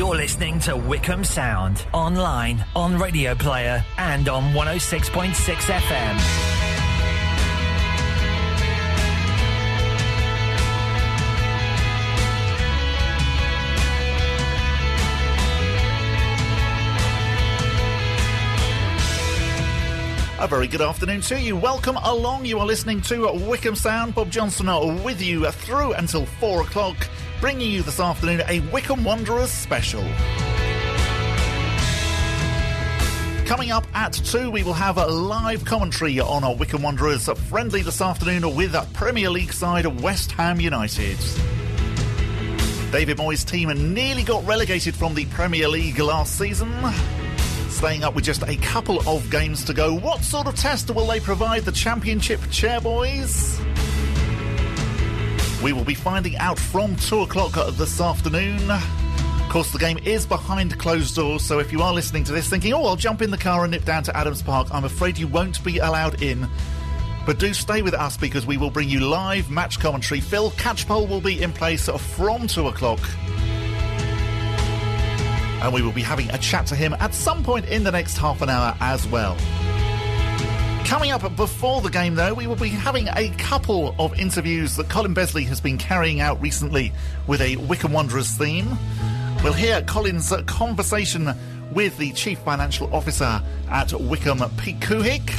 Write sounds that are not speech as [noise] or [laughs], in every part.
You're listening to Wycombe Sound online, on Radio Player, and on 106.6 FM. A very good afternoon to you. Welcome along. You are listening to Wycombe Sound. Bob Johnson with you through until four o'clock, bringing you this afternoon a Wycombe Wanderers special. Coming up at 2, we will have a live commentary on our Wycombe Wanderers friendly this afternoon with Premier League side West Ham United. David Moyes' team nearly got relegated from the Premier League last season staying up with just a couple of games to go. What sort of test will they provide the Championship chairboys? We will be finding out from 2 o'clock this afternoon. Of course, the game is behind closed doors, so if you are listening to this thinking, oh, I'll jump in the car and nip down to Adams Park, I'm afraid you won't be allowed in. But do stay with us because we will bring you live match commentary. Phil Catchpole will be in place from 2 o'clock and we will be having a chat to him at some point in the next half an hour as well. Coming up before the game, though, we will be having a couple of interviews that Colin Besley has been carrying out recently with a Wycombe Wanderers theme. We'll hear Colin's conversation with the Chief Financial Officer at Wycombe, Pete Couhig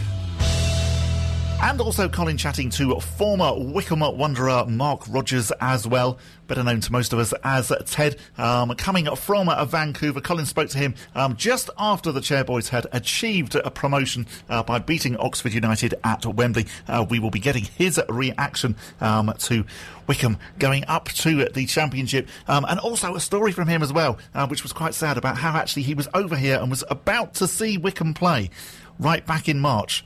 and also Colin chatting to former Wycombe Wanderer Mark Rogers as well, better known to most of us as Ted, um, coming from Vancouver. Colin spoke to him um, just after the Chairboys had achieved a promotion uh, by beating Oxford United at Wembley. Uh, we will be getting his reaction um, to Wycombe going up to the Championship, um, and also a story from him as well, uh, which was quite sad about how actually he was over here and was about to see Wycombe play right back in March.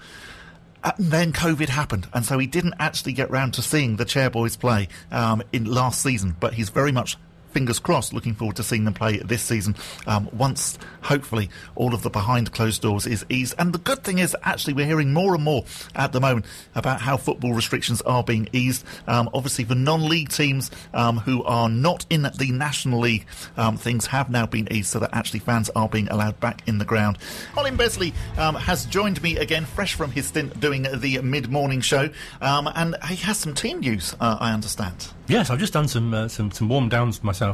And uh, then COVID happened, and so he didn't actually get round to seeing the Chairboys play um, in last season. But he's very much fingers crossed, looking forward to seeing them play this season um, once, hopefully, all of the behind closed doors is eased. And the good thing is, actually, we're hearing more and more at the moment about how football restrictions are being eased. Um, obviously, for non league teams um, who are not in the National League, um, things have now been eased so that actually fans are being allowed back in the ground. Colin Besley um, has joined me again, fresh from his stint doing the mid morning show, um, and he has some team news, uh, I understand. Yes, I've just done some uh, some some warm downs myself.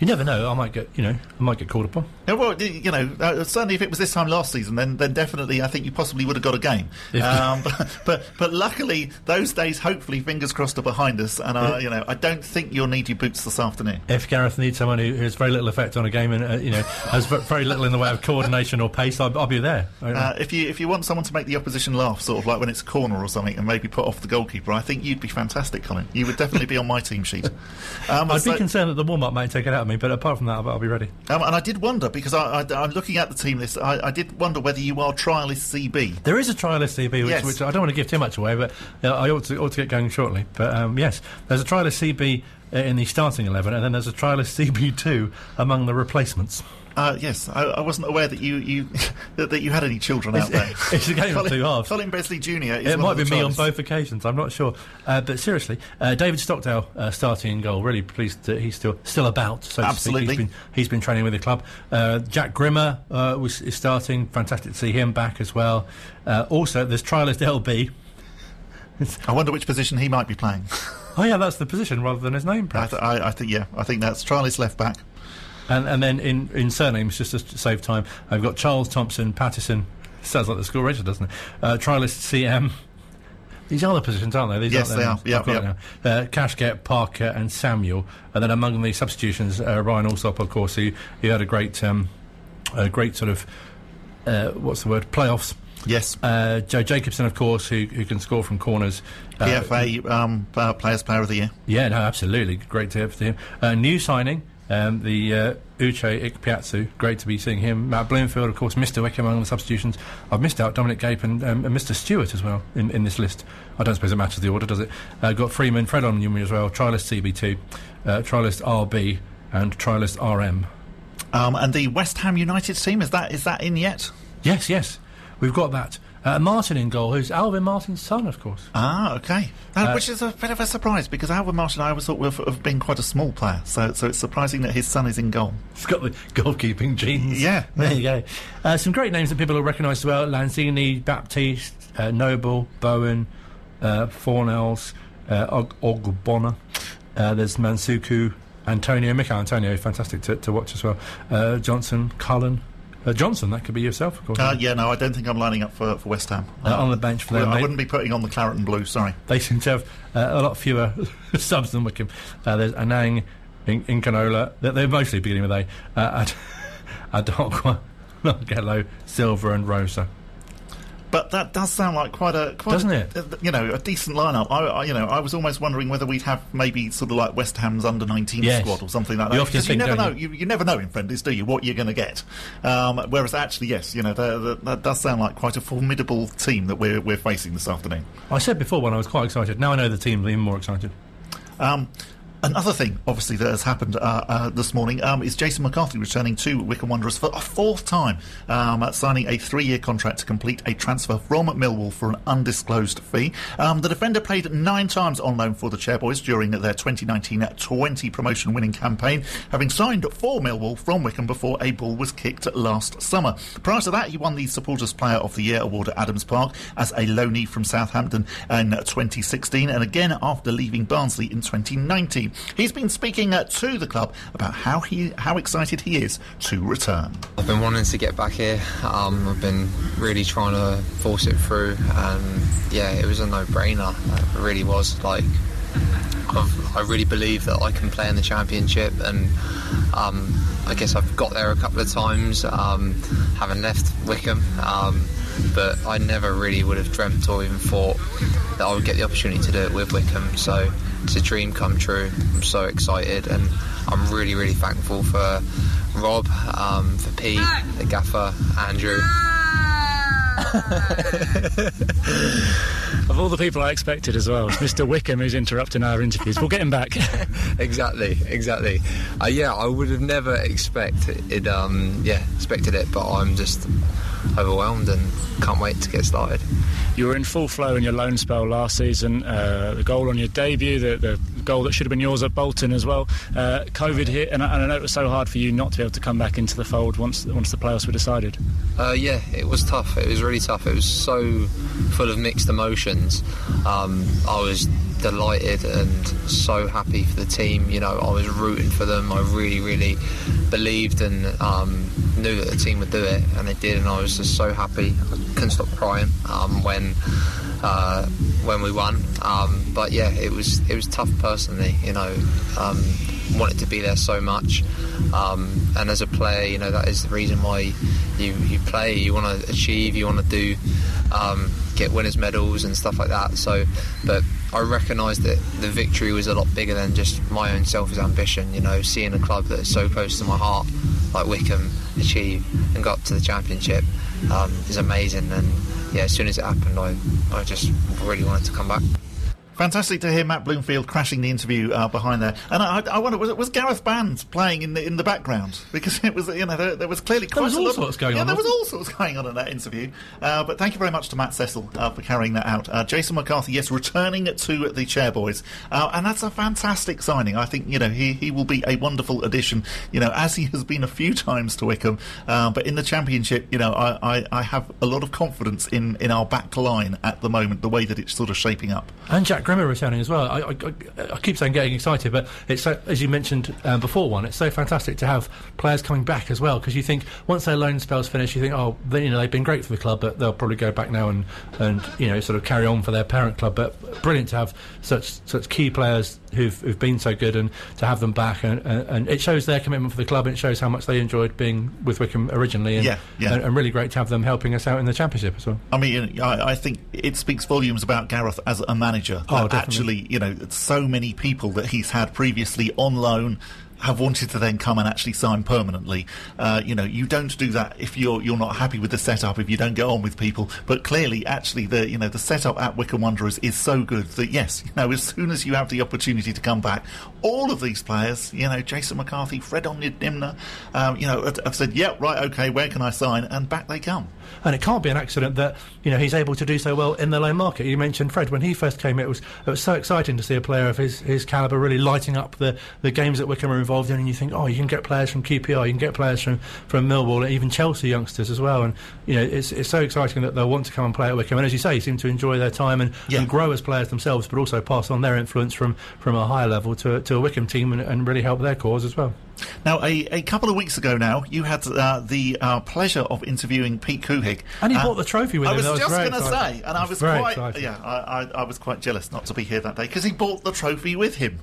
You never know; I might get you know I might get called upon. Yeah, well, you know, uh, certainly if it was this time last season, then then definitely I think you possibly would have got a game. Um, [laughs] but, but, but luckily those days, hopefully, fingers crossed, are behind us. And uh, you know, I don't think you'll need your boots this afternoon. If Gareth needs someone who has very little effect on a game and uh, you know [laughs] has very little in the way of coordination or pace, I'll, I'll be there. Uh, if you if you want someone to make the opposition laugh, sort of like when it's a corner or something, and maybe put off the goalkeeper, I think you'd be fantastic, Colin. You would definitely be on my team sheet. [laughs] Um, I'd so, be concerned that the warm up might take it out of me, but apart from that, I'll, I'll be ready. Um, and I did wonder because I, am looking at the team list. I, I, did wonder whether you are trialist CB. There is a trialist CB, which, yes. which I don't want to give too much away, but uh, I ought to, ought to get going shortly. But um, yes, there's a trialist CB uh, in the starting eleven, and then there's a trialist CB2 among the replacements. Uh, yes, I, I, wasn't aware that you, you [laughs] that, you had any children out there. [laughs] it's a game Colin, of two halves. Colin Besley Jr. it might be me on both occasions. I'm not sure, uh, but seriously, uh, David Stockdale uh, starting in goal. Really pleased that he's still still about. So Absolutely, he's been, he's been training with the club. Uh, Jack Grimmer uh, was is starting. Fantastic to see him back as well. also, there's trialist LB. [laughs] I wonder which position he might be playing. oh yeah, that's the position rather than his name. Perhaps. I, th- I, I think yeah, I think that's trialist left back. And, and then in, in surnames, just to save time, I've got Charles Thompson, Pattison. Sounds like the school register, doesn't it? Uh, trialist CM. These are the positions, aren't they? These yes, aren't they, are. Yeah, yeah. Uh, Kashket, Parker, and Samuel. And then among the substitutions, uh, Ryan Allsop, of course, who, he had a great, um, a great sort of, uh, what's the word, playoffs. Yes. Uh, Joe Jacobson, of course, who, who can score from corners. Uh, PFA um, Players Player of the Year. Yeah, no, absolutely. Great to have him. Uh, new signing, um, the uh, Uche Ikpeazu, great to be seeing him. Matt Bloomfield, of course, Mr. Wycombe among the substitutions. I've missed out Dominic Gape and, um, and Mr. Stewart as well in, in this list. I don't suppose it matters the order, does it? Uh, got Freeman, Fred Onyedinma as well, Trialist CB2, uh, Trialist RB, and Trialist RM. Um, and the West Ham United team, is that is that in yet? Yes, yes. We've got that. Uh, Martin in goal, who's Alvin Martin's son, of course. Ah, okay. Uh, which is a bit of a surprise because Alvin Martin, I always thought of, of being quite a small player. So, so it's surprising that his son is in goal. He's got the goalkeeping genes. Yeah. [laughs] There you go. Uh, some great names that people will recognise as well Lanzini, Baptiste, uh, Noble, Bowen, uh, Fornals, uh, Og- Ogbonna. Uh, there's Masuaku, Antonio, Michail Antonio, fantastic to, to watch as well. Uh, Johnson, Cullen. Uh, Johnson, that could be yourself, of course. Uh, yeah, no, I don't think I'm lining up for, for West Ham. Uh, on the bench for them. I They- wouldn't be putting on the claret and blue, sorry. [laughs] They seem to have uh, a lot fewer [laughs] subs than Wickham. Uh, there's Anang, In- Incanola. They're, they're mostly beginning with A. Uh, [laughs] Ad- Adokwa, Gello, Silver, and Rosa. But that does sound like quite a quite Doesn't a, it? a- you know a decent lineup. I, I you know I was almost wondering whether we'd have maybe sort of like West Ham's under 19 Yes. squad or something like You that. often Because you never know. don't You, you never know in friendlies, do you? What you're going to get. Um, whereas actually, yes, you know that, that, that does sound like quite a formidable team that we're we're facing this afternoon. I said before when I was quite excited. Now I know the team's even more excited. Um, another thing, obviously, that has happened uh, uh, this morning um, is Jason McCarthy returning to Wycombe Wanderers for a fourth time, um, signing a three-year contract to complete a transfer from Millwall for an undisclosed fee. Um, the defender played nine times on loan for the Chairboys during their 2019-20 promotion-winning campaign, having signed for Millwall from Wycombe before a ball was kicked last summer. Prior to that, he won the Supporters Player of the Year award at Adams Park as a loanee from Southampton in 2016, and again after leaving Barnsley in 2019. He's been speaking uh, to the club about how he how excited he is to return. I've been wanting to get back here. Um, I've been really trying to force it through, and yeah, it was a no-brainer. It really was. Like, I've, I really believe that I can play in the championship, and um, I guess I've got there a couple of times, um, having left Wycombe. Um, but I never really would have dreamt or even thought that I would get the opportunity to do it with Wycombe. So it's a dream come true. I'm so excited, and I'm really, really thankful for Rob, um, for Pete, the gaffer, Andrew. Of all the people I expected as well, it's Mr. Wycombe who's interrupting our interviews. We'll get him back. [laughs] exactly, exactly. Uh, yeah, I would have never expected, um, yeah, expected it, but I'm just overwhelmed and can't wait to get started. you were in full flow in your loan spell last season. Uh, the goal on your debut, the, the goal that should have been yours at Bolton as well. Uh, COVID hit, and I, and I know it was so hard for you not to be able to come back into the fold once once the playoffs were decided. Uh, yeah, it was tough. It was really tough. It was so full of mixed emotions. Um, I was delighted and so happy for the team. You know, I was rooting for them. I really, really believed and um, knew that the team would do it, and they did. And I was just so happy. I couldn't stop crying um, when uh, when we won. Um, but yeah, it was it was tough personally. You know, um, wanted to be there so much, um, and as a player, you know that is the reason why you you play. You want to achieve. You want to do um, get winners medals and stuff like that. So, but I recognised that the victory was a lot bigger than just my own selfish ambition. You know, seeing a club that is so close to my heart, like Wycombe, achieve and got to the championship um, is amazing. And yeah, as soon as it happened, I, I just really wanted to come back. Fantastic to hear Matt Bloomfield crashing the interview uh, behind there. And I, I wonder, was, was Gareth Band playing in the in the background? [laughs] Because it was, you know, there, there was clearly quite was a all lot sorts going yeah, on, there was all sorts going on in that interview. Uh, but thank you very much to Matt Cecil uh, for carrying that out. Uh, Jason McCarthy, yes, returning to the Chairboys, uh, and that's a fantastic signing. I think you know he he will be a wonderful addition. You know, as he has been a few [laughs] times to Wycombe, uh, but in the Championship, you know, I, I, I have a lot of confidence in in our back line at the moment, the way that it's sort of shaping up. And Jack Grimmer returning as well. I, I, I- keep saying getting excited, but it's so, as you mentioned um, before one, it's so fantastic to have players coming back as well because you think once their loan spells finish, you think, oh, they, you know, they've been great for the club, but they'll probably go back now and, and you know sort of carry on for their parent club. But brilliant to have such such key players who've, who've been so good and to have them back, and, and, and it shows their commitment for the club. And it shows how much they enjoyed being with Wycombe originally, and, Yeah, yeah. and, and really great to have them helping us out in the championship as well. I mean, I, I think it speaks volumes about Gareth as a manager. Oh, actually, you know, so many people that he's had previously on loan have wanted to then come and actually sign permanently. Uh, you know, you don't do that if you're you're not happy with the setup, if you don't get on with people. But clearly, actually, the you know the setup at Wycombe Wanderers is so good that yes, you know, as soon as you have the opportunity to come back, all of these players, you know, Jason McCarthy, Fred Onyedinma, um, you know, have said, yeah, right, okay, where can I sign? And back they come. And it can't be an accident that you know he's able to do so well in the loan market. You mentioned Fred when he first came. It was it was so exciting to see a player of his his caliber really lighting up the, the games that Wycombe are involved in. And you think, oh, you can get players from QPR, you can get players from from Millwall, and even Chelsea youngsters as well. And you know it's it's so exciting that they'll want to come and play at Wycombe. And as you say, seem to enjoy their time and, Yeah. and grow as players themselves, but also pass on their influence from from a higher level to to a Wycombe team and, and really help their cause as well. Now, a, a couple of weeks ago now, you had uh, the uh, pleasure of interviewing Pete Couhig. And he Uh, bought the trophy with I him. was was just going to say, and I was quite, exciting. yeah, I, I, I was quite jealous not to be here that day because he bought the trophy with him.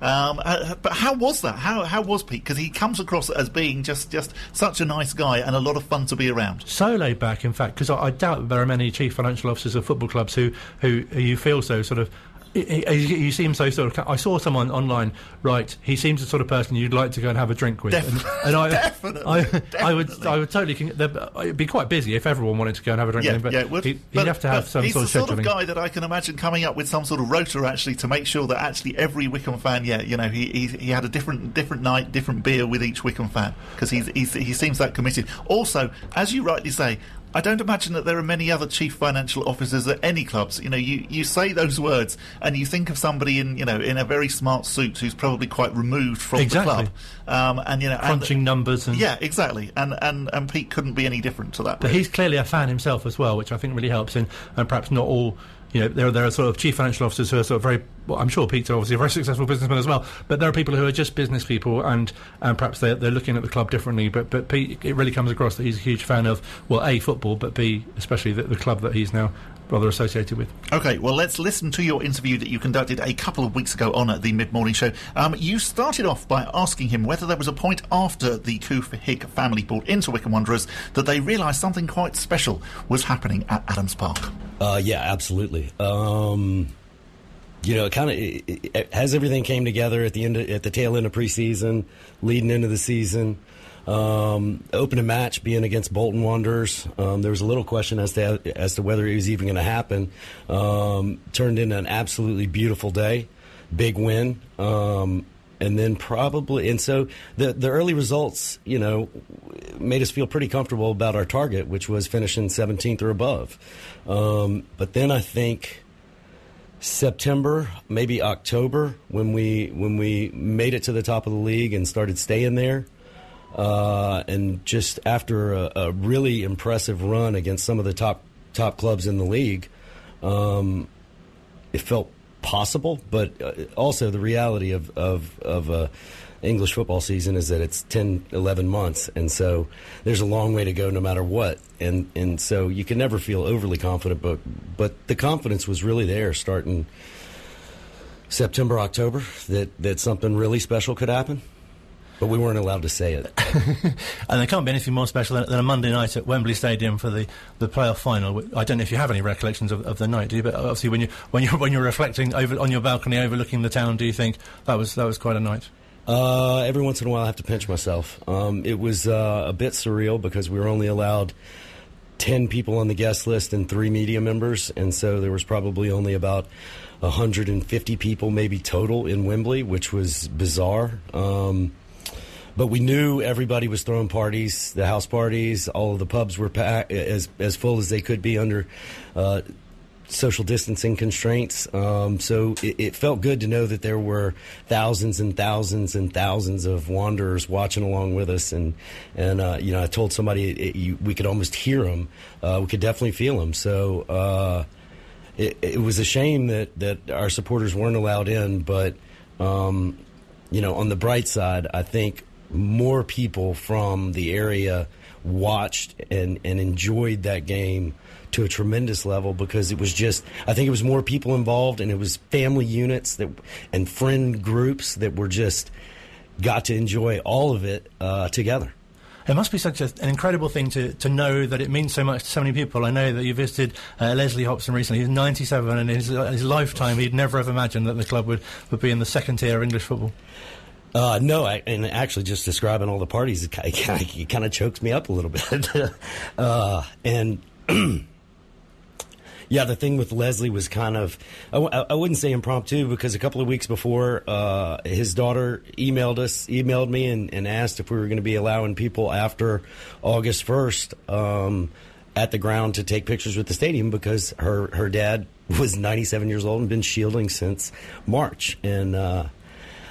Um, uh, but how was that? How how was Pete? Because he comes across as being just just such a nice guy and a lot of fun to be around. so laid back, in fact, because I, I doubt there are many chief financial officers of football clubs who, who, who you feel so sort of. He- You seem so sort of. I saw someone online. write. he seems the sort of person you'd like to go and have a drink with. Def- and, and I, definitely, I, I would. I would totally. It'd be quite busy if everyone wanted to go and have a drink Yeah, with him. But yeah, it would. He, But- would have to have some he's sort of He's the sort of guy that I can imagine coming up with some sort of rota actually to make sure that actually every Wycombe fan, yeah, you know, he he, he had a different different night, different beer with each Wycombe fan because he's, he's he seems that committed. Also, as you rightly say. I don't imagine that there are many other chief financial officers at any clubs. You know, you, you say those words and you think of somebody in you know in a very smart suit who's probably quite removed from Exactly. the club, um, and you know, and- crunching numbers and yeah, exactly. And, and and Pete couldn't be any different to that. But really. he's clearly a fan himself as well, which I think really helps. And, and perhaps not all, you know, there, there are sort of chief financial officers who are sort of very. Well, I'm sure Pete's obviously a very successful businessman as well. But there are people who are just business people, and and perhaps they're, they're looking at the club differently. But but Pete, it really comes across that he's a huge fan of well, a football, but b especially the, the club that he's now rather associated with. Okay, well, let's listen to your interview that you conducted a couple of weeks ago on the mid morning show. Um, you started off by asking him whether there was a point after the Couhig family bought into Wycombe Wanderers that they realised something quite special was happening at Adams Park. Uh, yeah, absolutely. Um, you know, it kind of it, it, as everything came together at the end, of, at the tail end of preseason, leading into the season. Um, opening match being against Bolton Wanderers, um, there was a little question as to as to whether it was even going to happen. Um, turned into an absolutely beautiful day, big win. Um, and then probably and so the the early results you know made us feel pretty comfortable about our target which was finishing 17th or above um, but then i think september maybe october when we when we made it to the top of the league and started staying there uh, and just after a, a really impressive run against some of the top top clubs in the league um, it felt possible, but uh, also the reality of of, of uh, English football season is that it's 10, 11 months, and so there's a long way to go no matter what, and and so you can never feel overly confident, but but the confidence was really there starting September, October that that something really special could happen, but we weren't allowed to say it. [laughs] And there can't be anything more special than, than a Monday night at Wembley Stadium for the, the playoff final. I don't know if you have any recollections of, of the night, do you? But obviously, when you when you when you're reflecting over on your balcony overlooking the town, do you think that was that was quite a night? Uh, every once in a while, I have to pinch myself. Um, it was uh, a bit surreal because we were only allowed 10 people on the guest list and three media members, and so there was probably only about 150 people, maybe total, in Wembley, which was bizarre. Um, but we knew everybody was throwing parties, the house parties, all of the pubs were packed, as as full as they could be under uh, social distancing constraints. Um, so it, it felt good to know that there were thousands and thousands and thousands of wanderers watching along with us. And and uh, you know, I told somebody it, it, you, we could almost hear them. Uh, we could definitely feel them. So. Uh, it, it was a shame that, that our supporters weren't allowed in, but um, you know, on the bright side, I think more people from the area watched and, and enjoyed that game to a tremendous level because it was just I think it was more people involved and it was family units that and friend groups that were just got to enjoy all of it uh, together. It must be such a, an incredible thing to, to know that it means so much to so many people. I know that you visited uh, Leslie Hobson recently. He's 97, and in his, his lifetime, he'd never have imagined that the club would, would be in the second tier of English football. Uh, no, I, and actually, just describing all the parties, it, [laughs] it kind of chokes me up a little bit. [laughs] uh, and [clears throat] yeah, the thing with Leslie was kind of, I, I, wouldn't say impromptu because a couple of weeks before, uh, his daughter emailed us, emailed me, and, and asked if we were going to be allowing people after August 1st um, at the ground to take pictures with the stadium because her, her dad was 97 years old and been shielding since March. And uh,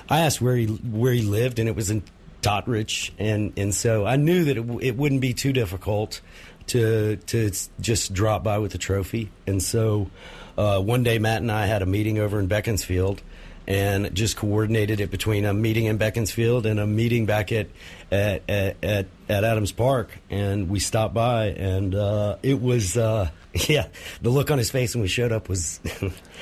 I asked where he where he lived, and it was in Doddridge, and and so I knew that it, it wouldn't be too difficult to to just drop by with the trophy. And so uh, one day, Matt and I had a meeting over in Beaconsfield, and just coordinated it between a meeting in Beaconsfield and a meeting back at at at, at, at Adams Park. And we stopped by, and uh, it was uh, [laughs] yeah, the look on his face when we showed up was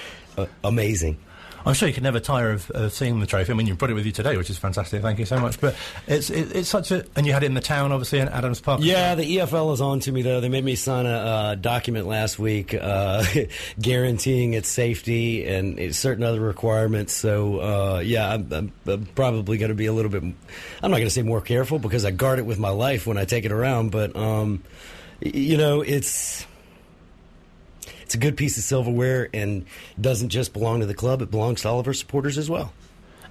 [laughs] amazing. I'm sure you can never tire of, of, seeing the trophy. I mean, you brought it with you today, which is fantastic. Thank you so much. But it's it, it's such a and you had it in the town, obviously, in Adams Park. Yeah, the EFL is on to me though. They made me sign a uh, document last week uh, [laughs] guaranteeing its safety and certain other requirements. So uh, yeah, I'm, I'm, I'm probably going to be a little bit. I'm not going to say more careful because I guard it with my life when I take it around, but um, you know, it's it's a good piece of silverware and doesn't just belong to the club; it belongs to all of our supporters as well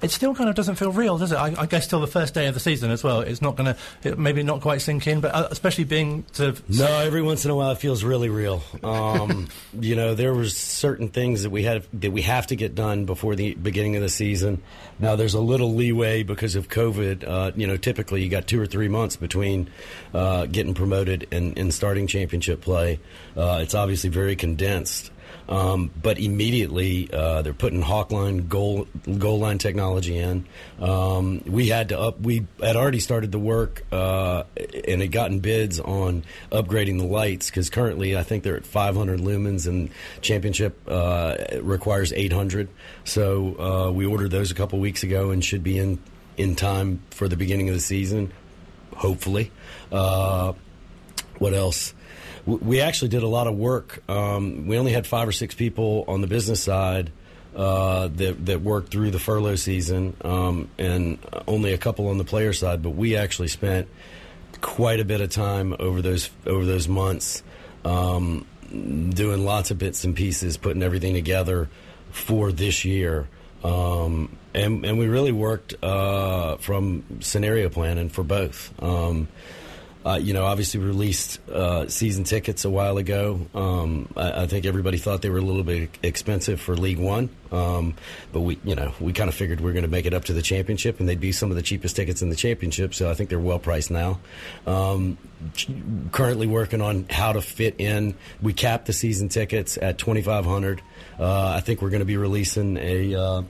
it still kind of doesn't feel real, does it? I, I guess till the first day of the season as well. It's not going to, maybe not quite sink in, but uh, especially being to. No, every once in a while it feels really real. Um, [laughs] you know, there was certain things that we had that we have to get done before the beginning of the season. Now there's a little leeway because of COVID. Uh, you know, typically you got two or three months between uh, getting promoted and, and, starting championship play. Uh, it's obviously very condensed. Um, but immediately uh, they're putting Hawkline goal goal line technology in. Um, we had to up. We had already started the work uh, and had gotten bids on upgrading the lights because currently I think they're at 500 lumens and championship uh, requires 800. So uh, we ordered those a couple weeks ago and should be in in time for the beginning of the season, hopefully. Uh, what else? We actually did a lot of work. Um, we only had five or six people on the business side uh, that that worked through the furlough season, um, and only a couple on the player side. But we actually spent quite a bit of time over those over those months um, doing lots of bits and pieces, putting everything together for this year. Um, and, and we really worked uh, from scenario planning for both. Um, uh, you know, obviously released uh, season tickets a while ago. Um, I, I, think everybody thought they were a little bit expensive for League One, um, but we, you know, we kind of figured we are going to make it up to the championship, and they'd be some of the cheapest tickets in the championship. So I think they're well priced now. Um, currently working on how to fit in. We capped the season tickets at twenty five hundred. Uh, I think we're going to be releasing a uh,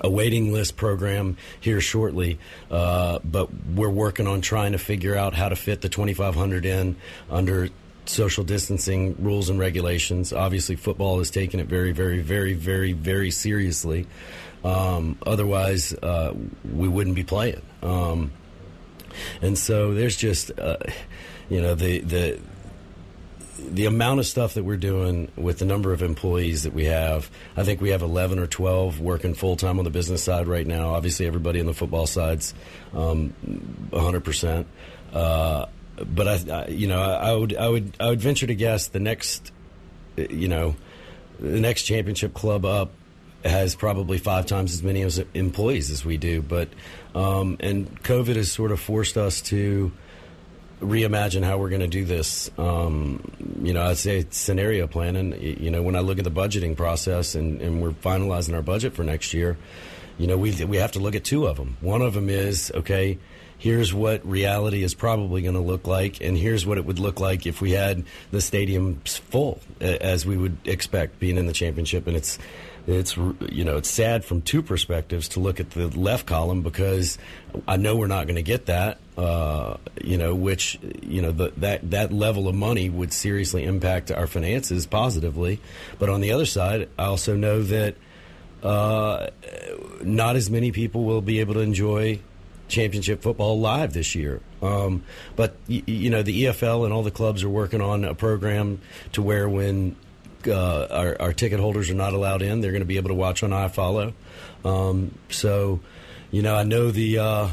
a waiting list program here shortly, uh, but we're working on trying to figure out how to fit the 2,500 in under social distancing rules and regulations. Obviously, football is taking it very, very, very, very, very seriously. Um, otherwise, uh, we wouldn't be playing. Um, and so there's just, uh, you know, the the the amount of stuff that we're doing with the number of employees that we have, I think we have 11 or 12 working full time on the business side right now. Obviously, everybody on the football side's um, 100%. Uh, but I, I, you know, I, would, I would, I would venture to guess the next, you know, the next championship club up has probably five times as many employees as we do. But um, and COVID has sort of forced us to reimagine how we're going to do this. Um, you know, I'd say scenario planning. You know, when I look at the budgeting process and, and we're finalizing our budget for next year, you know, we we have to look at two of them. One of them is okay. Here's what reality is probably going to look like, and here's what it would look like if we had the stadiums full, as we would expect being in the championship. And it's it's you know it's sad from two perspectives to look at the left column because I know we're not going to get that. Uh, you know, which you know the, that that level of money would seriously impact our finances positively. But on the other side, I also know that uh, not as many people will be able to enjoy championship football live this year. Um, but you know, the EFL and all the clubs are working on a program to where when uh, our, our, ticket holders are not allowed in. They're going to be able to watch on iFollow. Um, so, you know, I know the. Uh,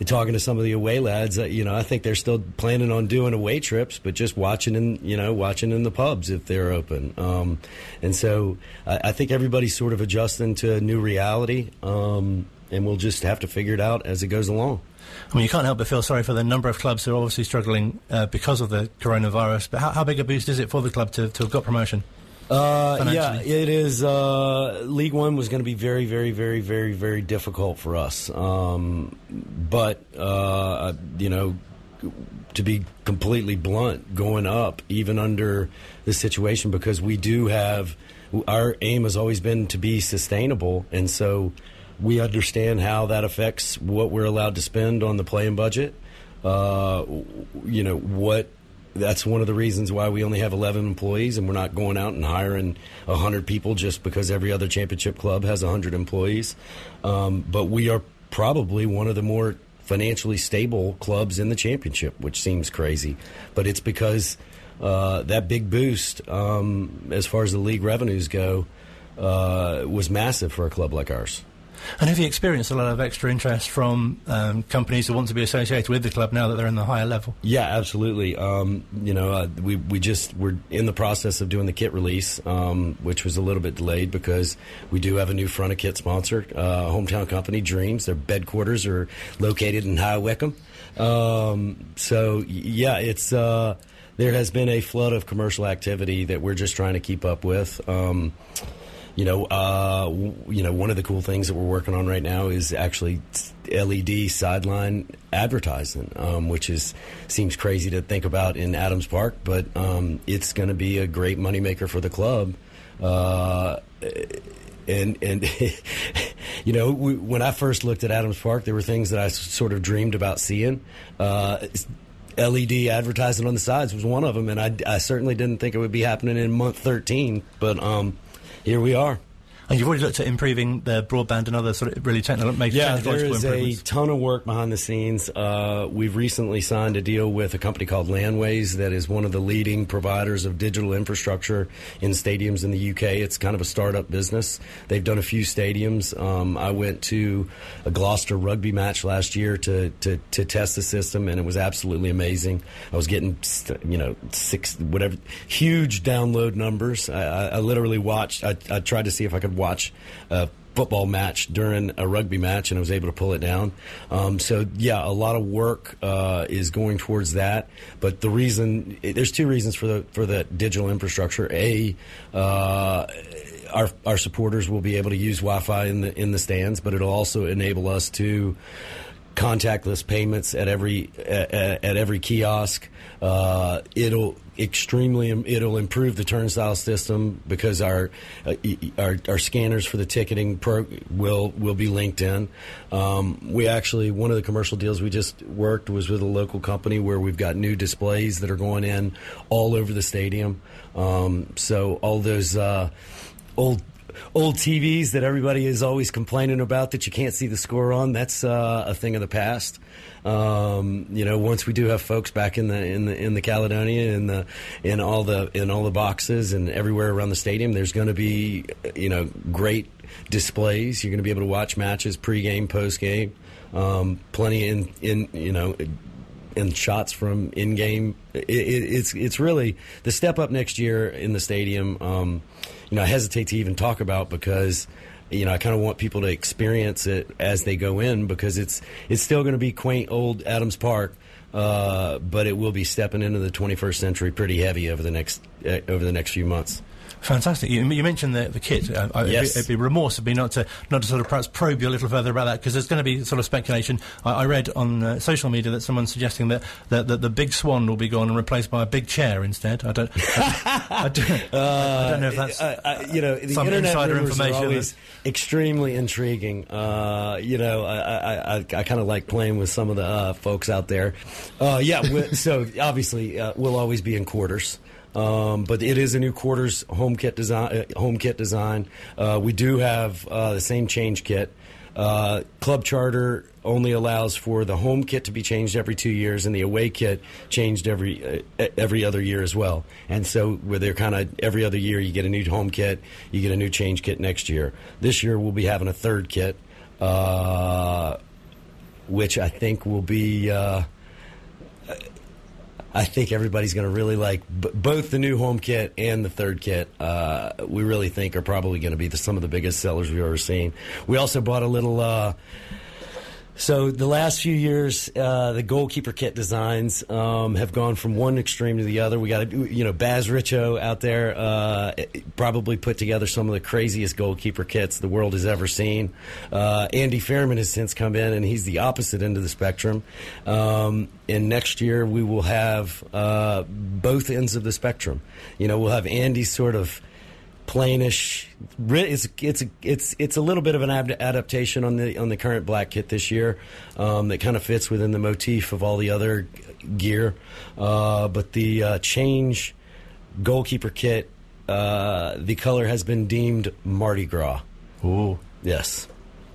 [laughs] talking to some of the away lads, uh, you know, I think they're still planning on doing away trips, but just watching in, you know, watching in the pubs if they're open. Um, and so I, I, think everybody's sort of adjusting to a new reality, um, and we'll just have to figure it out as it goes along. I mean, you can't help but feel sorry for the number of clubs who are obviously struggling uh, because of the coronavirus. But how, how, big a boost is it for the club to, to have got promotion? Uh, yeah, it is. Uh, League One was going to be very, very, very, very, very difficult for us. Um, but uh, you know, to be completely blunt, going up even under the situation because we do have our aim has always been to be sustainable, and so we understand how that affects what we're allowed to spend on the playing budget. Uh, you know what that's one of the reasons why we only have 11 employees and we're not going out and hiring 100 people just because every other championship club has 100 employees. Um, but we are probably one of the more financially stable clubs in the championship, which seems crazy. But it's because uh, that big boost, um, as far as the league revenues go, uh, was massive for a club like ours. And have you experienced a lot of extra interest from um, companies who want to be associated with the club now that they're in the higher level? Yeah, absolutely. Um, you know, uh, we we just we're in the process of doing the kit release, um, which was a little bit delayed because we do have a new front of kit sponsor, uh, hometown company Dreams. Their headquarters are located in High Wycombe. Um, so yeah, it's. Uh, there has been a flood of commercial activity that we're just trying to keep up with. Um, you know, uh, you know, one of the cool things that we're working on right now is actually LED sideline advertising, um, which is seems crazy to think about in Adams Park, but um, it's going to be a great moneymaker for the club. Uh, and and [laughs] you know, we, when I first looked at Adams Park, there were things that I sort of dreamed about seeing. Uh, LED advertising on the sides was one of them, and I, I, certainly didn't think it would be happening in month 13. But um, here we are. And you've already looked at improving the broadband and other sort of really technical, major yeah, there is a ton of work behind the scenes. Uh, we've recently signed a deal with a company called Landways that is one of the leading providers of digital infrastructure in stadiums in the UK. It's kind of a startup business. They've done a few stadiums. Um, I went to a Gloucester rugby match last year to, to, to test the system, and it was absolutely amazing. I was getting, you know, six, whatever, huge download numbers. I, I, I literally watched, I, I tried to see if I could watch a football match during a rugby match, and I was able to pull it down. Um, so yeah, a lot of work uh, is going towards that. But the reason there's two reasons for the for the digital infrastructure. A uh, our our supporters will be able to use Wi-Fi in the in the stands, but it'll also enable us to contactless payments at every at, at every kiosk. Uh, it'll extremely it'll improve the turnstile system because our uh, our, our, scanners for the ticketing pro will will be linked in. Um, we actually one of the commercial deals we just worked was with a local company where we've got new displays that are going in all over the stadium. Um, so all those uh, old old TVs that everybody is always complaining about that you can't see the score on. That's uh, a thing of the past. Um, you know, once we do have folks back in the in the in the Caledonia in the in all the in all the boxes and everywhere around the stadium, there's going to be you know great displays. You're going to be able to watch matches pregame, postgame. Um, plenty in in you know and shots from in game. It, it, it's it's really the step up next year in the stadium. Um, you know, I hesitate to even talk about because you know I kind of want people to experience it as they go in because it's it's still going to be quaint old Adams Park. Uh, but it will be stepping into the 21st century pretty heavy over the next uh, over the next few months. Fantastic. You, you, mentioned the, the kit. Uh, uh yes. it'd, be, it'd, be, remorse of me not to not to sort of perhaps probe you a little further about that because there's going to be sort of speculation. I, I read on uh, social media that someone's suggesting that, that, that, the big swan will be gone and replaced by a big chair instead. I don't. I, I, don't, [laughs] I don't know if that's uh, you know the some internet insider information. Are always extremely intriguing. Uh, you know, I, I, I kind of like playing with some of the uh, folks out there. yeah. so obviously, we'll always be in quarters. Um, but it is a new quarters home kit design. Uh, home kit design. Uh, we do have uh, the same change kit. Uh, club charter only allows for the home kit to be changed every two years, and the away kit changed every uh, every other year as well. And so, where they're kind of every other year, you get a new home kit, you get a new change kit next year. This year, we'll be having a third kit. uh, which I think will be. I think everybody's going to really like b- both the new home kit and the third kit. Uh, we really think are probably going to be the, some of the biggest sellers we've ever seen. We also bought a little. Uh, so the last few years, uh, the goalkeeper kit designs um, have gone from one extreme to the other. We got you know Baz Richo out there uh, probably put together some of the craziest goalkeeper kits the world has ever seen. Uh, Andy Fairman has since come in, and he's the opposite end of the spectrum. Um, and next year we will have uh, both ends of the spectrum. You know, we'll have Andy sort of plainish. It's it's it's it's a little bit of an adaptation on the on the current black kit this year um, that kind of fits within the motif of all the other gear. Uh, but the uh, change goalkeeper kit, uh, the color has been deemed Mardi Gras. Ooh, yes.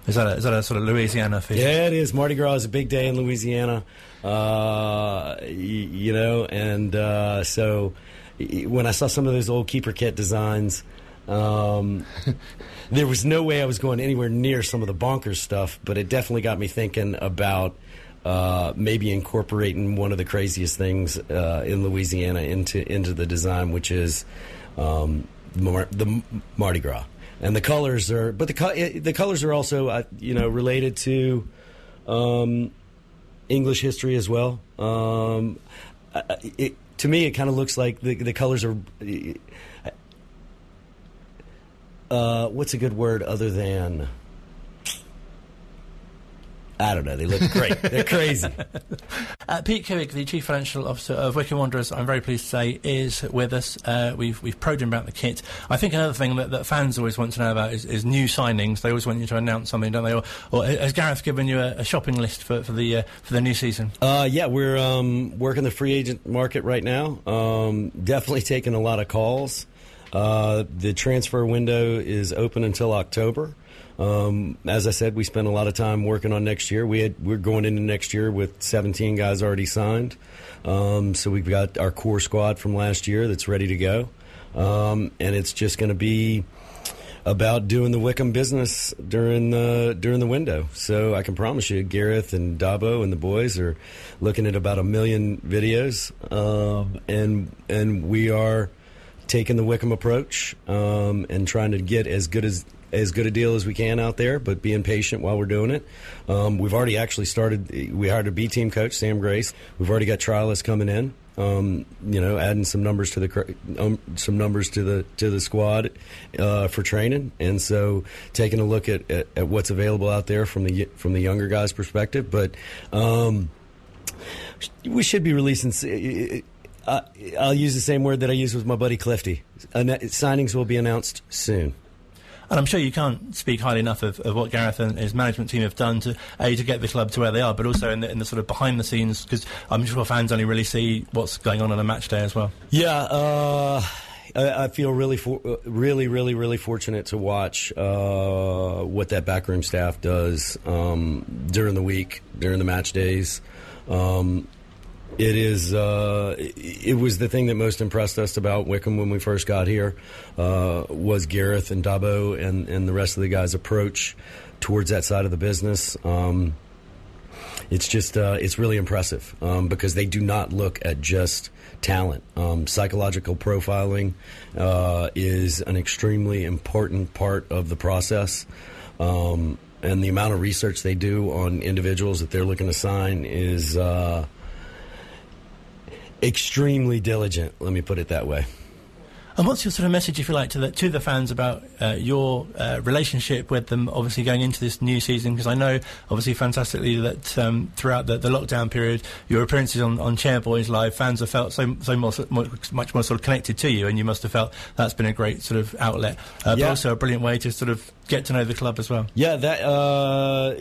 Is that a, is that a sort of Louisiana feature? Yeah, it is. Mardi Gras is a big day in Louisiana. Uh, y- you know, and uh, so when I saw some of those old keeper kit designs, um, there was no way I was going anywhere near some of the bonkers stuff, but it definitely got me thinking about uh, maybe incorporating one of the craziest things uh, in Louisiana into into the design, which is um, Mar- the Mardi Gras. And the colors are, but the co- the colors are also, uh, you know, related to um, English history as well. Um, it, to me, it kind of looks like the, the colors are uh, what's a good word other than? I don't know. They look great. [laughs] They're crazy. Uh, Pete Couhig, the Chief Financial Officer of Wycombe Wanderers, I'm very pleased to say, is with us. Uh, we've we've probed him about the kit. I think another thing that, that fans always want to know about is, is, new signings. They always want you to announce something, don't they? Or, or has Gareth given you a, a shopping list for, for the uh, for the new season? Uh, yeah, we're um, working the free agent market right now. Um, definitely taking a lot of calls. Uh, the transfer window is open until October. Um, as I said, we spent a lot of time working on next year. We had we're going into next year with 17 guys already signed. Um, so we've got our core squad from last year that's ready to go, um, and it's just going to be about doing the Wycombe business during the during the window. So I can promise you, Gareth and Dabo and the boys are looking at about a million videos, um, and and we are taking the Wycombe approach um, and trying to get as good as as good a deal as we can out there, but being patient while we're doing it. Um, we've already actually started. We hired a B team coach, Sam Grace. We've already got trialists coming in. Um, you know, adding some numbers to the um, some numbers to the to the squad uh, for training, and so taking a look at, at, at, what's available out there from the from the younger guys' perspective. But um, we should be releasing. Uh, I'll use the same word that I used with my buddy Clifty. signings will be announced soon. And I'm sure you can't speak highly enough of, of, what Gareth and his management team have done to a to get the club to where they are, but also in the, in the sort of behind the scenes because I'm sure fans only really see what's going on on a match day as well. Yeah, uh, I, I, feel really, for, really, really, really fortunate to watch uh, what that backroom staff does um, during the week, during the match days. Um, it is. Uh, it was the thing that most impressed us about Wycombe when we first got here. Uh, was Gareth and Dabo and and the rest of the guys' approach towards that side of the business. Um, it's just uh, it's really impressive um, because they do not look at just talent. Um, psychological profiling uh, is an extremely important part of the process. Um, and the amount of research they do on individuals that they're looking to sign is uh, extremely diligent. Let me put it that way. And what's your sort of message, if you like, to the to the fans about uh, your uh, relationship with them? Obviously, going into this new season, because I know, obviously, fantastically that um, throughout the, the, lockdown period, your appearances on, on Chairboys Live, fans have felt so so more, much more sort of connected to you, and you must have felt that's been a great sort of outlet, uh, yeah. but also a brilliant way to sort of get to know the club as well. Yeah, that uh,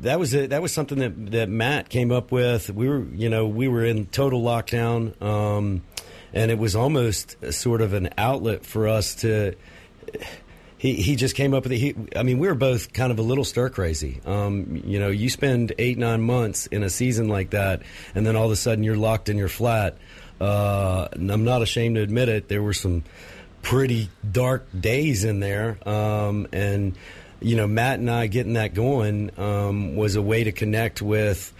that was a, that was something that that Matt came up with. We were, you know, we were in total lockdown. Um, and it was almost sort of an outlet for us to. He, he just came up with it. He, I mean, we were both kind of a little stir crazy. Um, you know, you spend eight nine months in a season like that, and then all of a sudden you're locked in your flat. Uh, I'm not ashamed to admit it. There were some pretty dark days in there, um, and you know, Matt and I getting that going um, was a way to connect with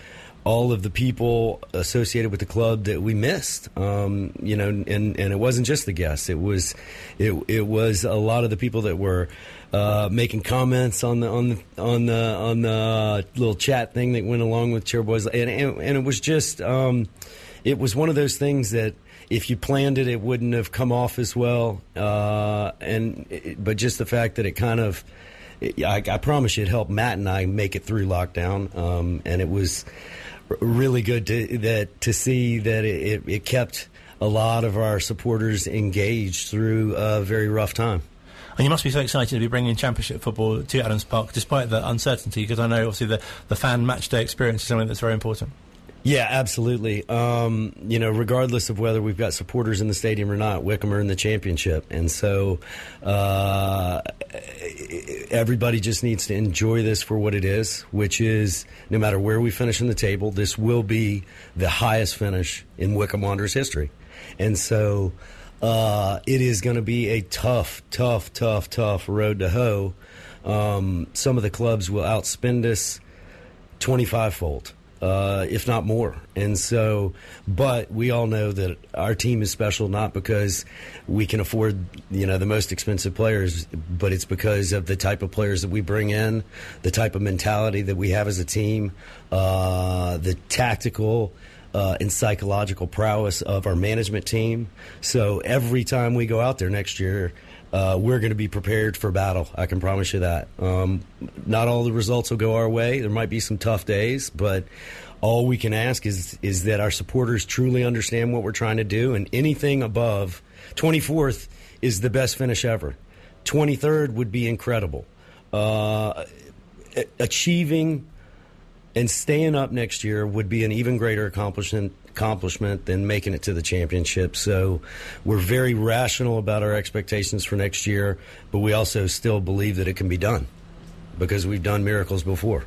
all of the people associated with the club that we missed. Um, you know, and, and it wasn't just the guests. It was it, it was a lot of the people that were uh, making comments on the on the on the on the little chat thing that went along with Chairboys, and and, and it was just um, it was one of those things that if you planned it, it wouldn't have come off as well. Uh, and but just the fact that it kind of, I, I, promise you, it helped Matt and I make it through lockdown, um, and it was really good to that to see that it, it kept a lot of our supporters engaged through a very rough time. And you must be so excited to be bringing Championship football to Adams Park, despite the uncertainty, because I know obviously the, the fan match day experience is something that's very important. Yeah, absolutely. Um, you know, regardless of whether we've got supporters in the stadium or not, Wycombe in the championship, and so uh, everybody just needs to enjoy this for what it is, which is no matter where we finish in the table, this will be the highest finish in Wycombe Wanderers history, and so uh, it is going to be a tough, tough, tough, tough road to hoe. Um, some of the clubs will outspend us twenty-five fold uh, if not more. And so, but we all know that our team is special not because we can afford, you know, the most expensive players, but it's because of the type of players that we bring in, the type of mentality that we have as a team, uh, the tactical. Uh, and psychological prowess of our management team. So every time we go out there next year, uh, we're going to be prepared for battle. I can promise you that. Um, not all the results will go our way. There might be some tough days, but all we can ask is is that our supporters truly understand what we're trying to do, and anything above 24th is the best finish ever. 23rd would be incredible. Uh, achieving and staying up next year would be an even greater accomplishment accomplishment than making it to the championship. So we're very rational about our expectations for next year, but we also still believe that it can be done because we've done miracles before.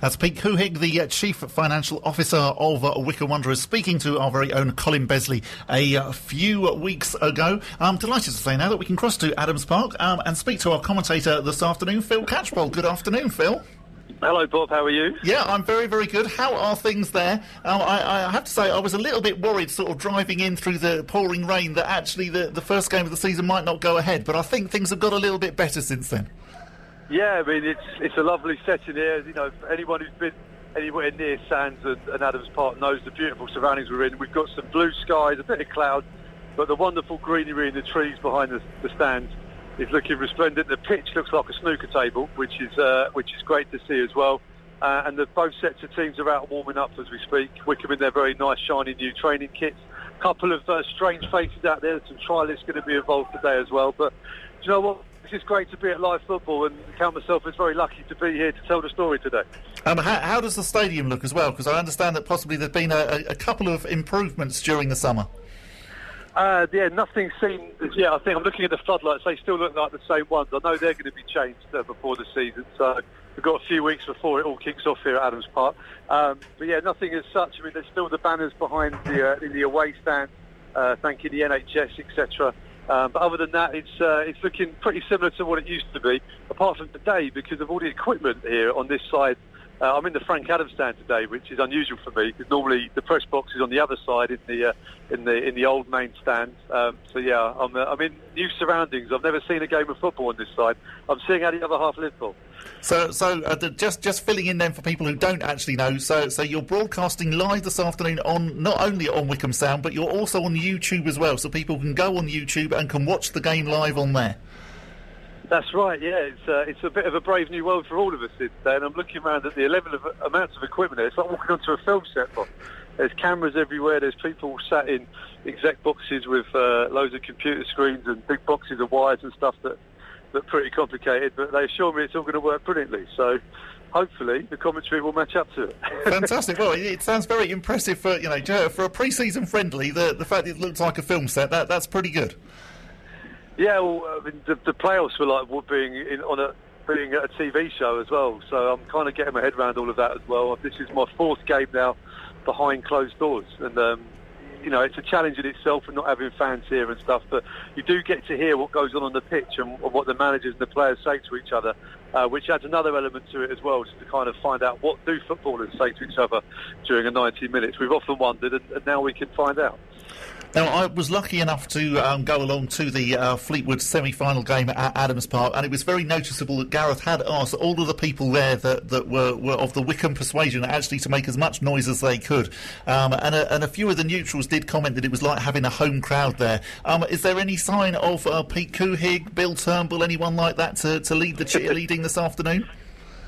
That's Pete Couhig, the uh, Chief Financial Officer of uh, Wycombe Wanderers, speaking to our very own Colin Besley a uh, few weeks ago. I'm delighted to say now that we can cross to Adams Park um, and speak to our commentator this afternoon, Phil Catchpole. Good afternoon, Phil. Hello, Bob. How are you? Yeah, I'm very, very good. How are things there? Um, I, I, have to say, I was a little bit worried, sort of driving in through the pouring rain, that actually the, the first game of the season might not go ahead. But I think things have got a little bit better since then. Yeah, I mean it's it's a lovely setting here. You know, anyone who's been anywhere near Sands and, and Adams Park knows the beautiful surroundings we're in. We've got some blue skies, a bit of cloud, but the wonderful greenery in the trees behind the, the stands is looking resplendent. The pitch looks like a snooker table, which is uh, which is great to see as well. Uh, and the, both sets of teams are out warming up as we speak. Wycombe in their very nice, shiny new training kits. A couple of uh, strange faces out there. Some trialists going to be involved today as well. But do you know what? It's just great to be at live football and count myself as very lucky to be here to tell the story today. Um, how, how does the stadium look as well? Because I understand that possibly there's been a, a couple of improvements during the summer. Uh, yeah, nothing seen. Yeah, I think I'm looking at the floodlights. They still look like the same ones. I know they're going to be changed uh, before the season, so we've got a few weeks before it all kicks off here at Adams Park. Um, but yeah, nothing as such. I mean, there's still the banners behind the uh, in the away stand, uh, thanking the NHS, etc. Um, but other than that, it's uh, it's looking pretty similar to what it used to be, apart from today because of all the equipment here on this side uh, I'm in the Frank Adams stand today, which is unusual for me because normally the press box is on the other side in the uh, in the in the old main stand. Um, so yeah, I'm uh, I'm in new surroundings. I've never seen a game of football on this side. I'm seeing how the other half live. So, so uh, just just filling in then for people who don't actually know. So, so you're broadcasting live this afternoon on not only on Wycombe Sound, but you're also on YouTube as well. So people can go on YouTube and can watch the game live on there. That's right. Yeah, it's uh, it's a bit of a brave new world for all of us today, and I'm looking around at the level of amounts of equipment. It's like walking onto a film set. There's cameras everywhere. There's people sat in exec boxes with uh, loads of computer screens and big boxes of wires and stuff that look pretty complicated. But they assure me it's all going to work brilliantly. So hopefully the commentary will match up to it. [laughs] Fantastic. Well, it sounds very impressive for you know for a pre-season friendly. The the fact it looks like a film set that that's pretty good. Yeah, well, I mean, the, the playoffs were like being in, on a being a TV show as well. So I'm kind of getting my head around all of that as well. This is my fourth game now behind closed doors, and um, you know it's a challenge in itself and not having fans here and stuff. But you do get to hear what goes on on the pitch and what the managers and the players say to each other, uh, which adds another element to it as well, just to kind of find out what do footballers say to each other during a 90 minutes. We've often wondered, and, and now we can find out. Now, I was lucky enough to um, go along to the uh, Fleetwood semi-final game at Adams Park, and it was very noticeable that Gareth had asked all of the people there that, that were, were of the Wycombe persuasion actually to make as much noise as they could. Um, and, a, and, a, few of the neutrals did comment that it was like having a home crowd there. Um, is there any sign of uh, Pete Couhig, Bill Turnbull, anyone like that to, to lead the cheerleading [laughs] this afternoon?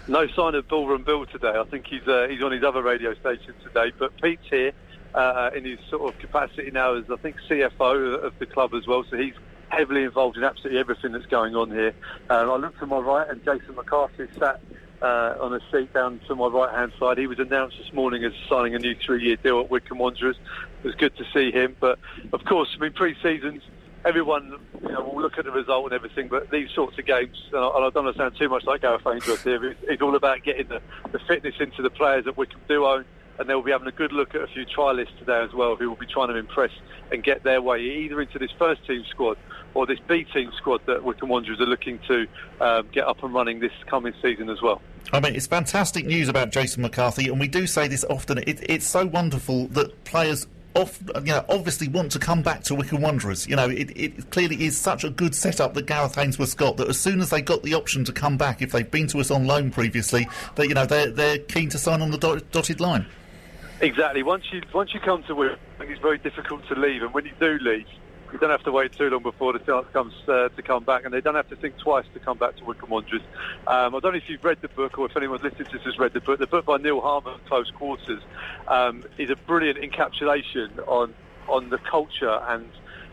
No sign of Ballroom Bill today. I think he's uh, he's on his other radio station today, but Pete's here uh, in his sort of capacity now as I think CFO of the club as well. So he's heavily involved in absolutely everything that's going on here. I looked to my right and Jason McCarthy sat uh, on a seat down to my right hand side. He was announced this morning as signing a new three year deal at Wycombe Wanderers. It was good to see him. But of course, I mean, pre seasons, everyone you know, will look at the result and everything, but these sorts of games, and I, and I don't want to sound too much like Gareth Ainsworth here, it's all about getting the, the fitness into the players that Wycombe do own and they'll be having a good look at a few trialists today as well who will be trying to impress and get their way either into this first team squad or this B team squad that Wycombe Wanderers are looking to um, get up and running this coming season as well. I mean, it's fantastic news about Jason McCarthy, and we do say this often. It, it's so wonderful that players off, you know, obviously want to come back to Wycombe Wanderers. You know, it, it, clearly is such a good setup that Gareth Ainsworth's got that as soon as they got the option to come back, if they've been to us on loan previously, that you know they're they're keen to sign on the dot, dotted line. Exactly. Once you once you come to Wigan, it's very difficult to leave, and when you do leave, you don't have to wait too long before the chance comes uh, to come back, and they don't have to think twice to come back to Wycombe Wanderers. Um, I don't know if you've read the book or if anyone's listening to this has read the book. The book by Neil Harman, Close Quarters, um, is a brilliant encapsulation on on the culture and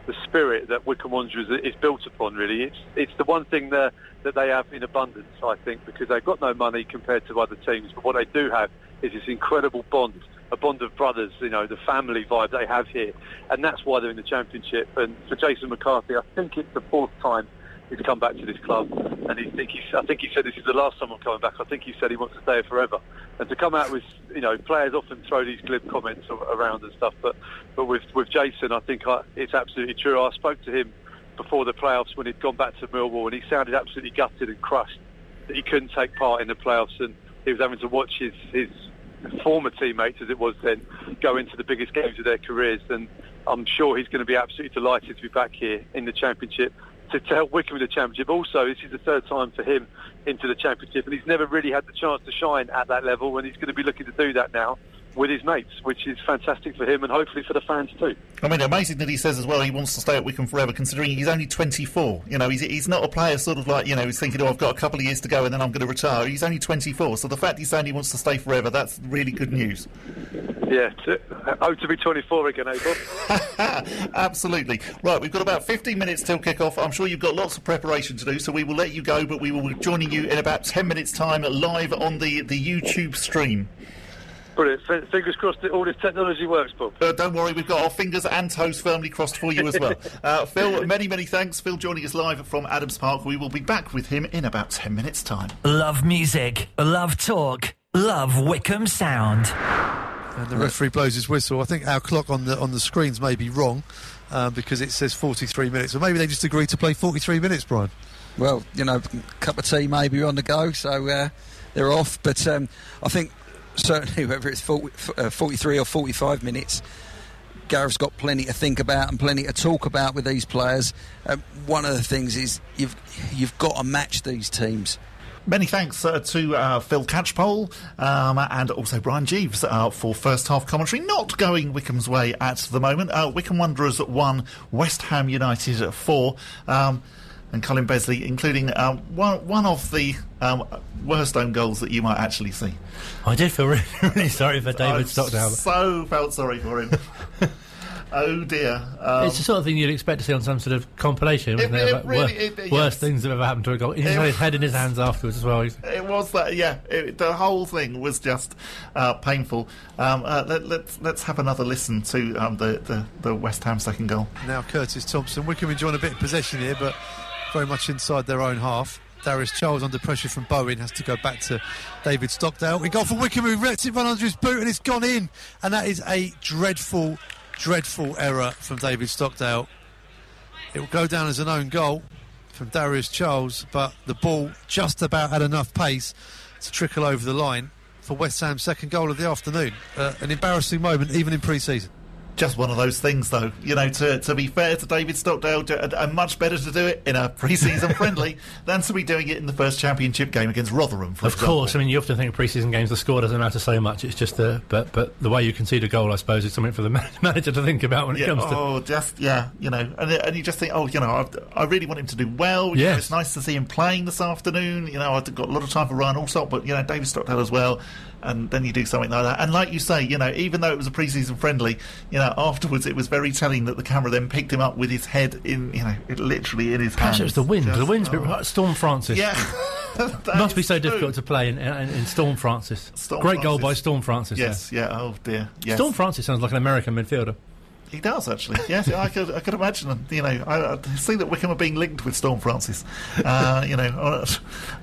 the spirit that Wycombe Wanderers is built upon. Really, it's it's the one thing that that they have in abundance, I think, because they've got no money compared to other teams, but what they do have is this incredible bond a bond of brothers, you know, the family vibe they have here. And that's why they're in the championship. And for Jason McCarthy, I think it's the fourth time he's come back to this club. And he think he's, I think he said this is the last time I'm coming back. I think he said he wants to stay here forever. And to come out with, you know, players often throw these glib comments around and stuff. But, but with, with Jason, I think I, it's absolutely true. I spoke to him before the playoffs when he'd gone back to Millwall and he sounded absolutely gutted and crushed that he couldn't take part in the playoffs and he was having to watch his, his former teammates, as it was then, go into the biggest games of their careers. And I'm sure he's going to be absolutely delighted to be back here in the Championship to, to help Wycombe with the Championship. Also, this is the third time for him into the Championship, and he's never really had the chance to shine at that level, and he's going to be looking to do that now with his mates, which is fantastic for him and hopefully for the fans too. I mean, amazing that he says as well he wants to stay at Wycombe forever, considering he's only 24. You know, he's, he's not a player sort of like, you know, he's thinking, oh, I've got a couple of years to go and then I'm going to retire. He's only 24, so the fact he's saying he wants to stay forever, that's really good news. Yeah, to, oh, to be 24 again, Abel. [laughs] [laughs] Absolutely. Right, we've got about 15 minutes till kick-off. I'm sure you've got lots of preparation to do, so we will let you go, but we will be joining you in about 10 minutes' time live on the, the YouTube stream. Brilliant. Fingers crossed that all this technology works, Bob. Uh, don't worry, we've got our fingers and toes firmly crossed for you as well. [laughs] uh, Phil, many, many thanks. Phil joining us live from Adams Park. We will be back with him in about 10 minutes' time. Love music, love talk, love Wycombe sound. And the referee blows his whistle. I think our clock on the on the screens may be wrong um, because it says 43 minutes. Or maybe they just agreed to play 43 minutes, Brian. Well, you know, cup of tea maybe on the go, so uh, they're off. But um, I think certainly whether it's 40, uh, 43 or 45 minutes, Gareth's got plenty to think about and plenty to talk about with these players. Um, one of the things is you've you've got to match these teams. Many thanks uh, to uh, Phil Catchpole um, and also Brian Jeeves uh, for first half commentary. Not going Wycombe's way at the moment. Uh, Wycombe Wanderers at one, West Ham United at four. Um, and Colin Besley, including uh, one, one of the um, worst own goals that you might actually see. I did feel [laughs] really, really sorry for David I Stockdale. So felt sorry for him. [laughs] oh dear! Um, it's the sort of thing you'd expect to see on some sort of compilation, wasn't it? it, it really, it, worst yes. things that have ever happened to a goal. He had his head in his hands afterwards as well. It was that, yeah. the whole thing was just uh, painful. Um, uh, let, us let's, let's have another listen to um, the, the, the West Ham second goal. Now Curtis Thompson. Wycombe enjoying a bit of possession here, but very much inside their own half. Darius Charles under pressure from Bowen has to go back to David Stockdale. We got for who lets it run under his boot and it's gone in. And that is a dreadful, dreadful error from David Stockdale. It will go down as an own goal from Darius Charles, but the ball just about had enough pace to trickle over the line for West Ham's second goal of the afternoon. Uh, an embarrassing moment, even in pre-season. Just one of those things, though. You know, to, to be fair to David Stockdale, to, uh, much better to do it in a pre-season [laughs] friendly than to be doing it in the first championship game against Rotherham. For of example. course, I mean you often think of pre-season games the score doesn't matter so much. It's just the but but the way you concede a goal, I suppose, is something for the [laughs] manager to think about when yeah, it comes to. Oh, just yeah, you know, and, and you just think, oh, you know, I, I really want him to do well. Yeah, it's nice to see him playing this afternoon. You know, I've got a lot of time for Ryan Allsop, but you know, David Stockdale as well and then you do something like that. And like you say, you know, even though it was a pre-season friendly, you know, afterwards it was very telling that the camera then picked him up with his head in, you know, literally in his hands. it was the wind. Just, the wind's oh. bit Storm Francis. Yeah. [laughs] Must be so true. difficult to play in, in, in Storm Francis. Storm Great goal by Storm Francis. Yes, yeah. Oh dear. Yes. Storm Francis sounds like an American midfielder. He does actually. Yes, I could. I could imagine. You know, I, I see that Wycombe are being linked with Storm Francis. Uh, you know, uh,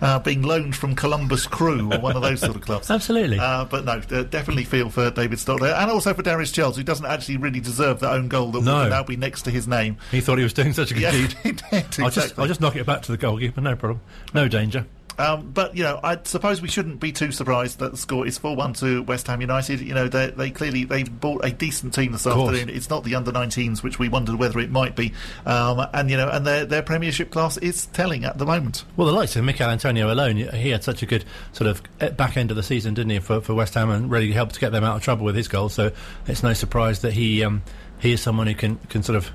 uh, being loaned from Columbus Crew or one of those sort of clubs. [laughs] Absolutely. Uh, but no, definitely feel for David Stockdale and also for Darius Charles, who doesn't actually really deserve the own goal that No. will now be next to his name. He thought he was doing such a good Yeah, deed. [laughs] did, I'll just. I'll just knock it back to the goalkeeper. No problem. No danger. Um, but you know, I suppose we shouldn't be too surprised that the score is four-one to West Ham United. You know, they, they clearly they've bought a decent team this afternoon. It's not the under 19s, which we wondered whether it might be. Um, and you know, and their their Premiership class is telling at the moment. Well, the likes of Michail Antonio alone, he had such a good sort of eh, back end of the season, didn't he, for, for West Ham, and really helped to get them out of trouble with his goals. So it's no surprise that he um, he is someone who can, can sort of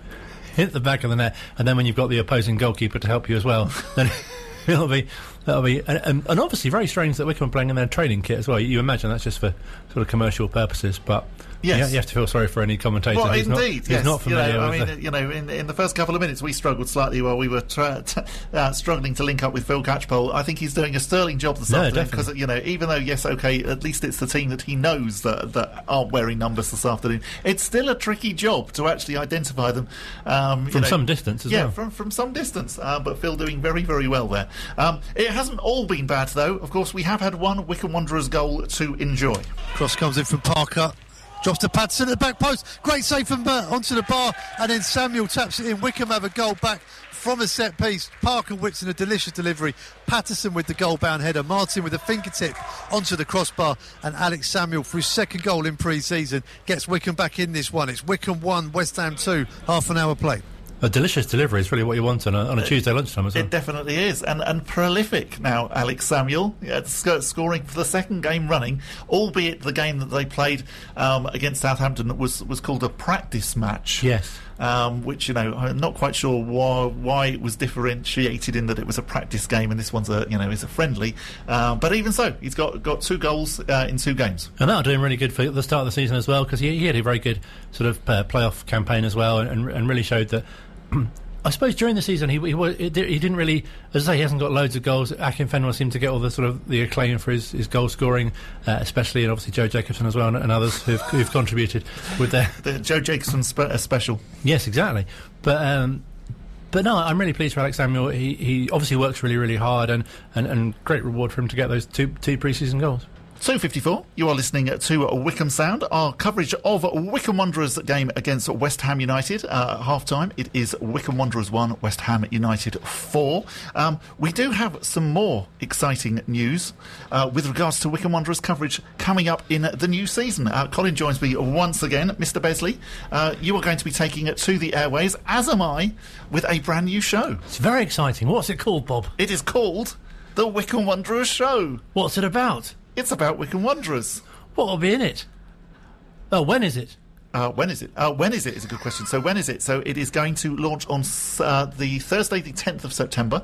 hit the back of the net, and then when you've got the opposing goalkeeper to help you as well, [laughs] then it'll be that'll be and, and, obviously very strange that Wycombe are playing in their training kit as well. You imagine that's just for sort of commercial purposes, but. Yes. you, you have to feel sorry for any commentator. Well, who's indeed, not, yes. who's not you familiar know, I mean, the- you know, in, in the first couple of minutes, we struggled slightly while we were tra- [laughs] t- uh, struggling to link up with Phil Catchpole. I think he's doing a sterling job this No, afternoon because you know, even though yes, okay, at least it's the team that he knows that that aren't wearing numbers this afternoon. It's still a tricky job to actually identify them um, you From know. some distance as yeah, well. from from some distance. Uh, but Phil doing very very well there. Um, it hasn't all been bad though. Of course, we have had one Wycombe Wanderers goal to enjoy. Cross comes in from Parker. Drops to Patterson at the back post. Great save from Burt onto the bar. And then Samuel taps it in. Wycombe have a goal back from a set piece. Parker whips in a delicious delivery. Patterson with the goal bound header. Martin with a fingertip onto the crossbar. And Alex Samuel for his second goal in pre season gets Wycombe back in this one. It's Wycombe 1, West Ham 2. Half an hour play. A delicious delivery is really what you want on a, on a Tuesday lunchtime well. It It definitely is, and and prolific now. Alex Samuel yeah, scoring for the second game running, albeit the game that they played um, against Southampton was was called a practice match. Yes. Um, which you know I'm not quite sure why why it was differentiated in that it was a practice game and this one's a you know is a friendly, uh, but even so he's got got two goals uh, in two games. And that'll do him really good for the start of the season as well because he, he had a very good sort of uh, playoff campaign as well and, and really showed that. [clears throat] I suppose during the season he he, was, he didn't really, as I say, he hasn't got loads of goals. Akinfenwa seemed to get all the sort of the acclaim for his, his goal scoring, uh, especially and obviously Joe Jacobson as well and, and others who've, who've contributed with their [laughs] The Joe Jacobson spe- uh, special. Yes, exactly. But um, but no, I'm really pleased for Alex Samuel. He he obviously works really really hard and, and, and great reward for him to get those two two preseason goals. 254, you are listening to Wycombe Sound. Our coverage of Wycombe Wanderers game against West Ham United. Uh, half time, it is Wycombe Wanderers 1, West Ham United 4. Um, we do have some more exciting news uh, with regards to Wycombe Wanderers coverage coming up in the new season. Uh, Colin joins me once again. Mr. Besley, uh, you are going to be taking it to the airways, as am I, with a brand new show. It's very exciting. What's it called, Bob? It is called The Wycombe Wanderers Show. What's it about? It's about Wycombe Wanderers. What will be in it? Oh, when is it? Uh, when is it? Uh, when is it? Is a good question. So when is it? So it is going to launch on uh, the Thursday, the tenth of September.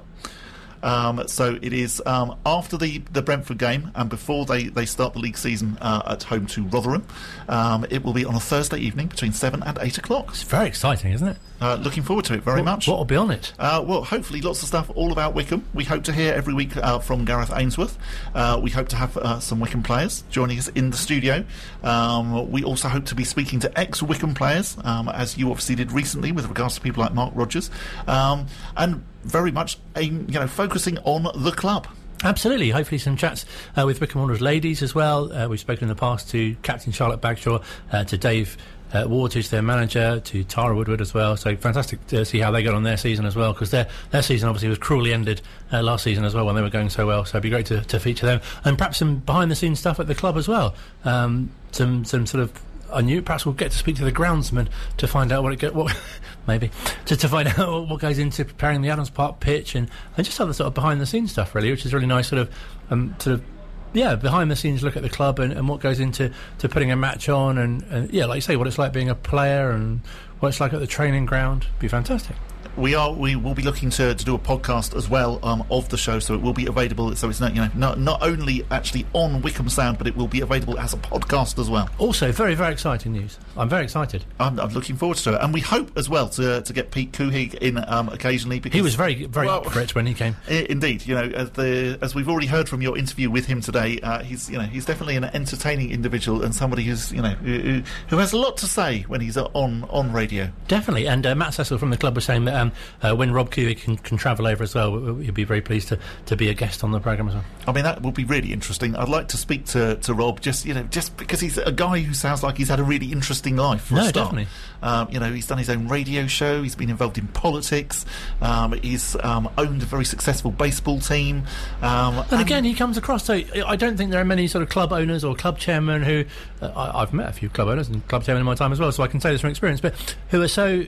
Um, so it is um, after the, the Brentford game and before they, they start the league season uh, at home to Rotherham. Um, it will be on a Thursday evening between seven and eight o'clock. It's very exciting, isn't it? Uh, looking forward to it very what, much. What will be on it? Uh, well, hopefully, lots of stuff all about Wycombe. We hope to hear every week uh, from Gareth Ainsworth. Uh, we hope to have uh, some Wycombe players joining us in the studio. Um, we also hope to be speaking to ex Wycombe players, um, as you obviously did recently with regards to people like Mark Rogers, um, and very much aim, you know focusing on the club. Absolutely. Hopefully, some chats uh, with Wycombe Wanderers ladies as well. Uh, we've spoken in the past to Captain Charlotte Bagshaw, uh, to Dave. Uh, Ward, their manager, to Tara Woodward as well. So fantastic to see how they got on their season as well, because their their season obviously was cruelly ended uh, last season as well when they were going so well. So it'd be great to, to feature them and perhaps some behind the scenes stuff at the club as well. Um, some some sort of I knew perhaps we'll get to speak to the groundsman to find out what it get what [laughs] maybe to, to find [laughs] out what goes into preparing the Adams Park pitch and, and just other sort of behind the scenes stuff really, which is really nice sort of um, sort of yeah, behind the scenes look at the club and, and what goes into to putting a match on and, and yeah, like you say, what it's like being a player and what it's like at the training ground. Be fantastic we are we will be looking to, to do a podcast as well um, of the show, so it will be available. So it's not you know not not only actually on Wycombe Sound, but it will be available as a podcast as well. Also, very very exciting news. I'm very excited. I'm, I'm looking forward to it, and we hope as well to to get Pete Couhig in um, occasionally because he was very very well, up for it when he came. [laughs] Indeed, you know as the as we've already heard from your interview with him today, uh, he's you know he's definitely an entertaining individual and somebody who's you know who, who has a lot to say when he's on on radio. Definitely, and uh, Matt Cecil from the club was saying that um, uh, when Rob Couhig can, can travel over as well, he'd be very pleased to, to be a guest on the programme as well. I mean, that would be really interesting. I'd like to speak to, to Rob just you know just because he's a guy who sounds like he's had a really interesting life. no, definitely. Um, you know, he's done his own radio show. He's been involved in politics. Um, he's um, owned a very successful baseball team. Um, and, again, he comes across. So I don't think there are many sort of club owners or club chairmen who I, have met a few club owners and club chairmen in my time as well, so I can say this from experience. But who are so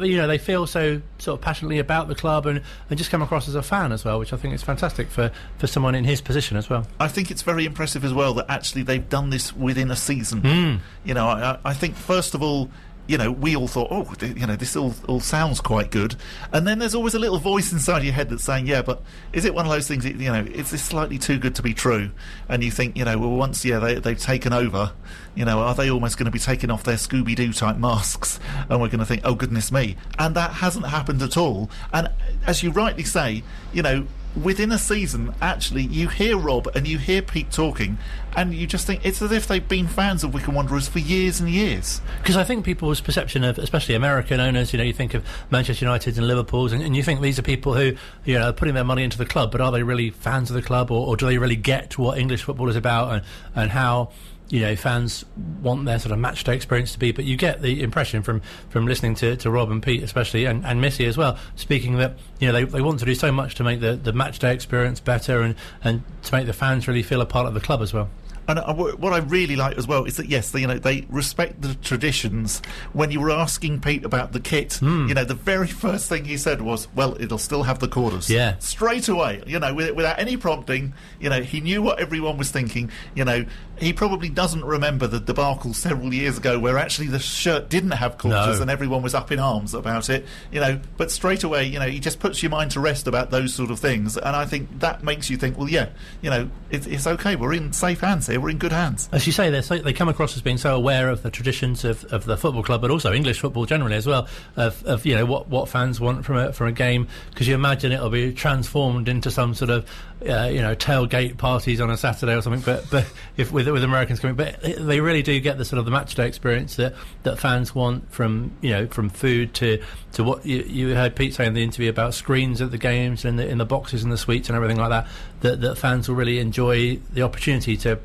you know they feel so sort of passionately about the club and, and just come across as a fan as well, which I think is fantastic for, for someone in his position as well. I think it's very impressive as well that actually they've done this within a season. Mm. You know, I, I think first of all you know, we all thought, oh, you know, this all, all sounds quite good. And then there's always a little voice inside your head that's saying, yeah, but is it one of those things, that, you know, is this slightly too good to be true? And you think, you know, well, once, yeah, they, they've taken over, you know, are they almost going to be taking off their Scooby Doo type masks? And we're going to think, oh, goodness me. And that hasn't happened at all. And as you rightly say, you know, within a season, actually, you hear Rob and you hear Pete talking, and you just think it's as if they've been fans of Wycombe Wanderers for years and years. Because I think people's perception of, especially American owners, you know, you think of Manchester United and Liverpool's, and, and you think these are people who, you know, are putting their money into the club, but are they really fans of the club, or, or do they really get what English football is about and, and how you know fans want their sort of match day experience to be. But you get the impression from from listening to, to Rob and Pete especially and, and Missy as well, speaking that you know they, they want to do so much to make the, the match day experience better and, and to make the fans really feel a part of the club as well. And uh, what I really like as well is that yes, they, you know, they respect the traditions. When you were asking Pete about the kit, mm. you know, the very [laughs] first thing he said was, "Well, it'll still have the quarters." Yeah, straight away. You know, without any prompting. You know, he knew what everyone was thinking. You know, he probably doesn't remember the debacle several years ago where actually the shirt didn't have quarters no. and everyone was up in arms about it. You know, but straight away, you know, he just puts your mind to rest about those sort of things, and I think that makes you think, well, yeah, you know, it's, it's okay. We're in safe hands here we're in good hands. As you say, they so, they come across as being so aware of the traditions of, of the football club, but also English football generally as well. Of, of you know what, what fans want from a from a game, because you imagine it'll be transformed into some sort of uh, you know tailgate parties on a Saturday or something. But but if with with Americans coming, but they really do get the sort of the match day experience that, that fans want from you know from food to to what you, you heard Pete say in the interview about screens at the games and the, in the boxes and the suites and everything like that. That that fans will really enjoy the opportunity to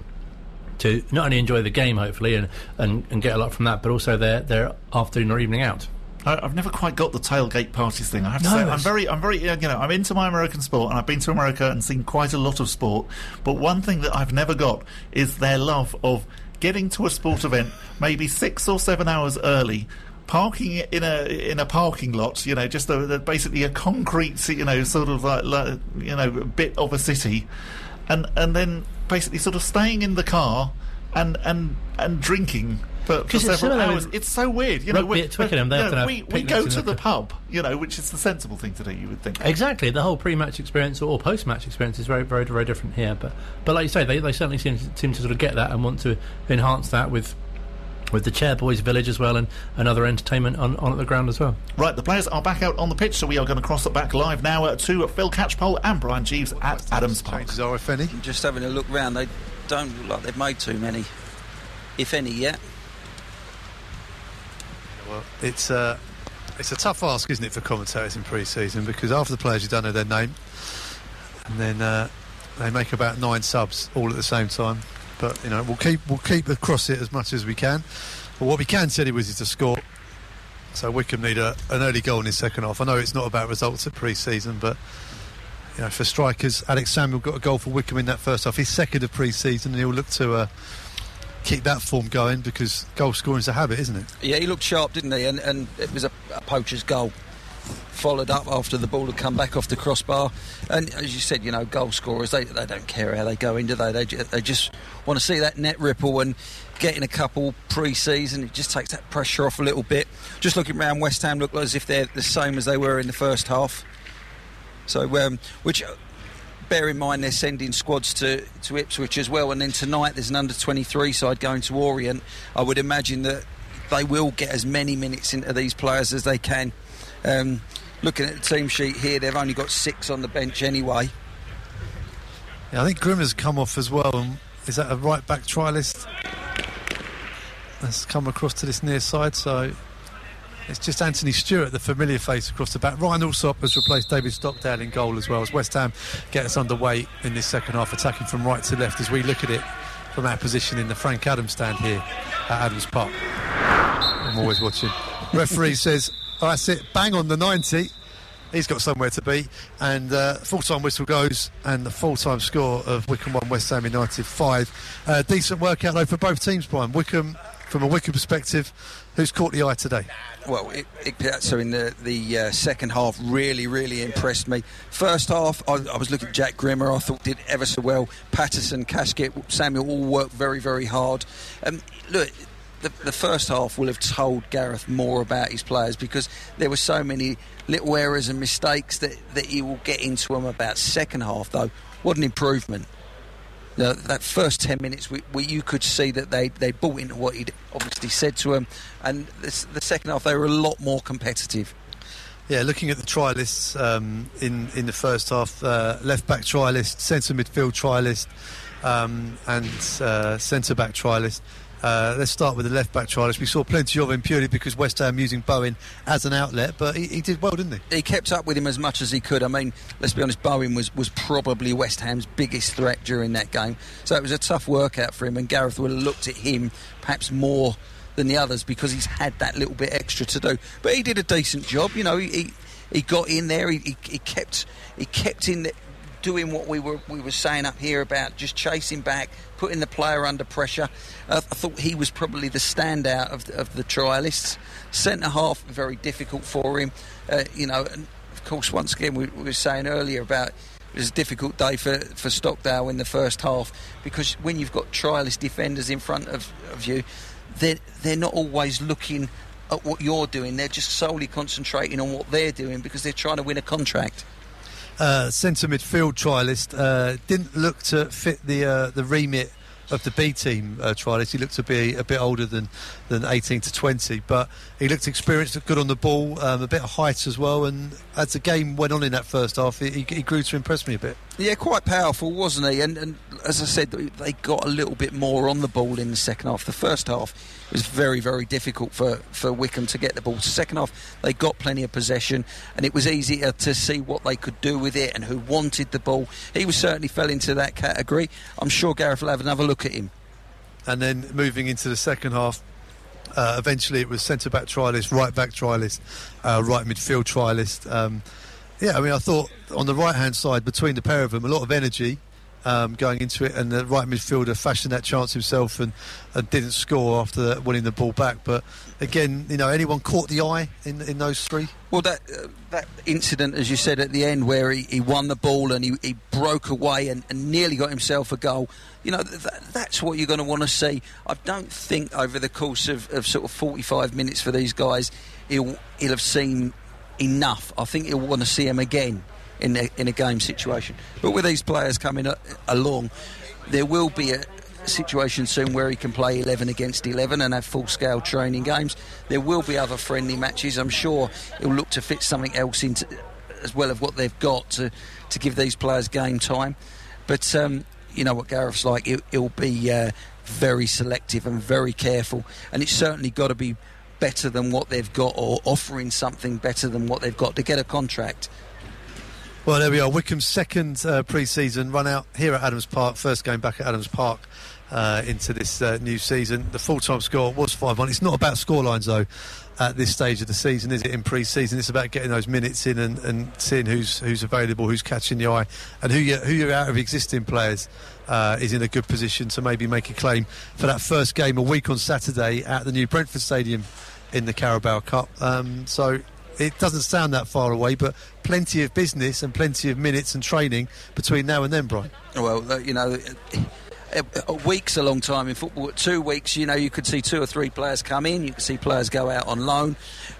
to not only enjoy the game, hopefully, and, and, and get a lot from that, but also their, their afternoon or evening out. I've never quite got the tailgate parties thing. I have to no, say, I'm very, I'm very, you know, I'm into my American sport, and I've been to America and seen quite a lot of sport. But one thing that I've never got is their love of getting to a sport event maybe six or seven hours early, parking it in a in a parking lot, you know, just a, a, basically a concrete, you know, sort of like, like you know, bit of a city, and and then basically sort of staying in the car and and and drinking for, for several hours. It's so weird, you know. We, Twickenham, yeah, we, we go to the pub, you know, which is the sensible thing to do. You would think exactly. The whole pre-match experience or post-match experience is very, very, very different here. But but like you say, they, they certainly seem seem to sort of get that and want to enhance that with with the Chairboys Village as well and, and other entertainment on, on at the ground as well. Right, the players are back out on the pitch, so we are going to cross it back live now uh, to Phil Catchpole and Brian Jeeves at Adams Park. Changes are, if any. Just having a look round, they don't look like they've made too many, if any, yet. Well, it's, uh, it's a tough ask, isn't it, for commentators in pre season because half the players you don't know their name, and then uh, they make about nine subs all at the same time. But you know, we'll keep we'll keep across it as much as we can. But what we can say was is to score. So Wycombe need a, an early goal in the second half. I know it's not about results at pre-season, but you know, for strikers, Alex Samuel got a goal for Wycombe in that first half. His second of pre-season, and he'll look to uh, keep that form going because goal scoring is a habit, isn't it? Yeah, he looked sharp, didn't he? And, and it was a, a poacher's goal. Followed up after the ball had come back off the crossbar. And as you said, you know, goal scorers, they, they don't care how they go in, do they? They, they just want to see that net ripple and getting a couple pre season. It just takes that pressure off a little bit. Just looking around, West Ham look as if they're the same as they were in the first half. So, um, which bear in mind they're sending squads to, to Ipswich as well, and then tonight there's an under 23 side going to Orient. I would imagine that they will get as many minutes into these players as they can. Um, looking at the team sheet here, they've only got six on the bench anyway. Yeah, I think Grimm has come off as well. And is that a right back trialist? Has come across to this near side, so it's just Anthony Stewart, the familiar face across the back. Ryan Allsop has replaced David Stockdale in goal as well as West Ham get us underway in this second half, attacking from right to left as we look at it from our position in the Frank Adams stand here at Adams Park. I'm always watching. [laughs] Referee says, oh, that's it, bang on the 90. He's got somewhere to be, and uh, full-time whistle goes, and the full-time score of Wycombe one, West Ham United five. Uh, decent workout though for both teams, Brian. Wycombe, from a Wycombe perspective, who's caught the eye today? Well, Ikpeazu in the the uh, second half really, really impressed me. First half, I, I, was looking at Jack Grimmer. I thought did ever so well. Patterson, Kashket, Samuel all worked very, very hard. Um, look, the, the, first half will have told Gareth more about his players because there were so many little errors and mistakes that, that he will get into them about. Second half, though, what an improvement. That first 10 minutes, we, we, you could see that they, they bought into what he'd obviously said to them. And the second half, they were a lot more competitive. Yeah, looking at the trialists um, in, in the first half, uh, left back trialist, centre midfield trialist, um, and uh, centre back trialist. Uh, let's start with the left back trialist. We saw plenty of him purely because West Ham using Bowen as an outlet, but he, he, did well, didn't he? He kept up with him as much as he could. I mean, let's be honest, Bowen was, was probably West Ham's biggest threat during that game. So it was a tough workout for him, and Gareth would have looked at him perhaps more than the others because he's had that little bit extra to do. But he did a decent job, you know. He he got in there. He, he, he kept he kept in the, doing what we were we were saying up here about just chasing back, putting the player under pressure. Uh, I thought he was probably the standout of the, of the trialists. Centre half very difficult for him. Uh, you know, and of course, once again we, we were saying earlier about it was a difficult day for, for Stockdale in the first half because when you've got trialist defenders in front of, of you, they're, they're not always looking at what you're doing. They're just solely concentrating on what they're doing because they're trying to win a contract centre midfield trialist, uh, didn't look to fit the uh, the remit of the B team uh, trialist. He looked to be a bit older than, than 18 to 20, but he looked experienced, looked good on the ball, um, a bit of height as well. And as the game went on in that first half, he, he grew to impress me a bit. Yeah, quite powerful, wasn't he? And, and as I said, they got a little bit more on the ball in the second half. The first half was very, very difficult for, for Wycombe to get the ball. The second half, they got plenty of possession, and it was easier to see what they could do with it and who wanted the ball. He was certainly fell into that category. I'm sure Gareth will have another look at him. And then moving into the second half, uh, eventually it was centre back trialist, right back trialist, uh, right midfield trialist. Um, yeah, I mean, I thought on the right hand side between the pair of them, a lot of energy um, going into it, and the right midfielder fashioned that chance himself and, and didn't score after winning the ball back. But again, you know, anyone caught the eye in, in those three? Well, that uh, that incident, as you said at the end, where he, he won the ball and he, he broke away and, and nearly got himself a goal. You know, that, that's what you're going to want to see. I don't think over the course of, of sort of 45 minutes for these guys, he'll he'll have seen enough. I think he'll want to see him again in a, in a game situation. But with these players coming along, there will be a situation soon where he can play 11 against 11 and have full scale training games. There will be other friendly matches. I'm sure he'll look to fit something else into as well of what they've got to, to give these players game time. But um, you know what Gareth's like, he'll, he'll be uh, very selective and very careful, and it's certainly got to be better than what they've got or offering something better than what they've got to get a contract Well, there we are. Wycombe's second uh, pre-season run out here at Adams Park. First game back at Adams Park uh, into this uh, new season. The full-time score was five-one. It's not about scorelines though. At this stage of the season, is it in pre-season? It's about getting those minutes in and, and seeing who's who's available, who's catching the eye, and who you who you're out of existing players uh, is in a good position to maybe make a claim for that first game a week on Saturday at the new Brentford Stadium in the Carabao Cup. Um, so it doesn't sound that far away, but plenty of business and plenty of minutes and training between now and then, Brian. Well, uh, you know, a, a week's a long time in football. Two weeks, you know, you could see two or three players come in, you could see players go out on loan.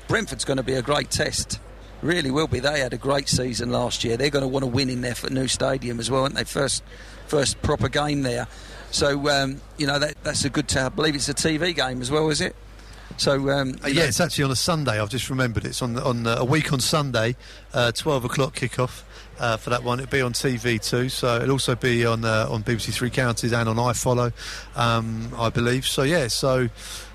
Brentford's going to be a great test. Really will be. They had a great season last year. They're going to want to win in their new stadium as well, aren't they? First, first proper game there. So um, you know that, that's a good. I believe it's a TV game as well, is it? So um, yeah, know. it's actually on a Sunday. I've just remembered it's on on uh, a week on Sunday, uh, twelve o'clock kickoff. Uh, for that one, it'll be on TV too. So it'll also be on uh, on BBC Three Counties and on iFollow, um, I believe. So yeah, so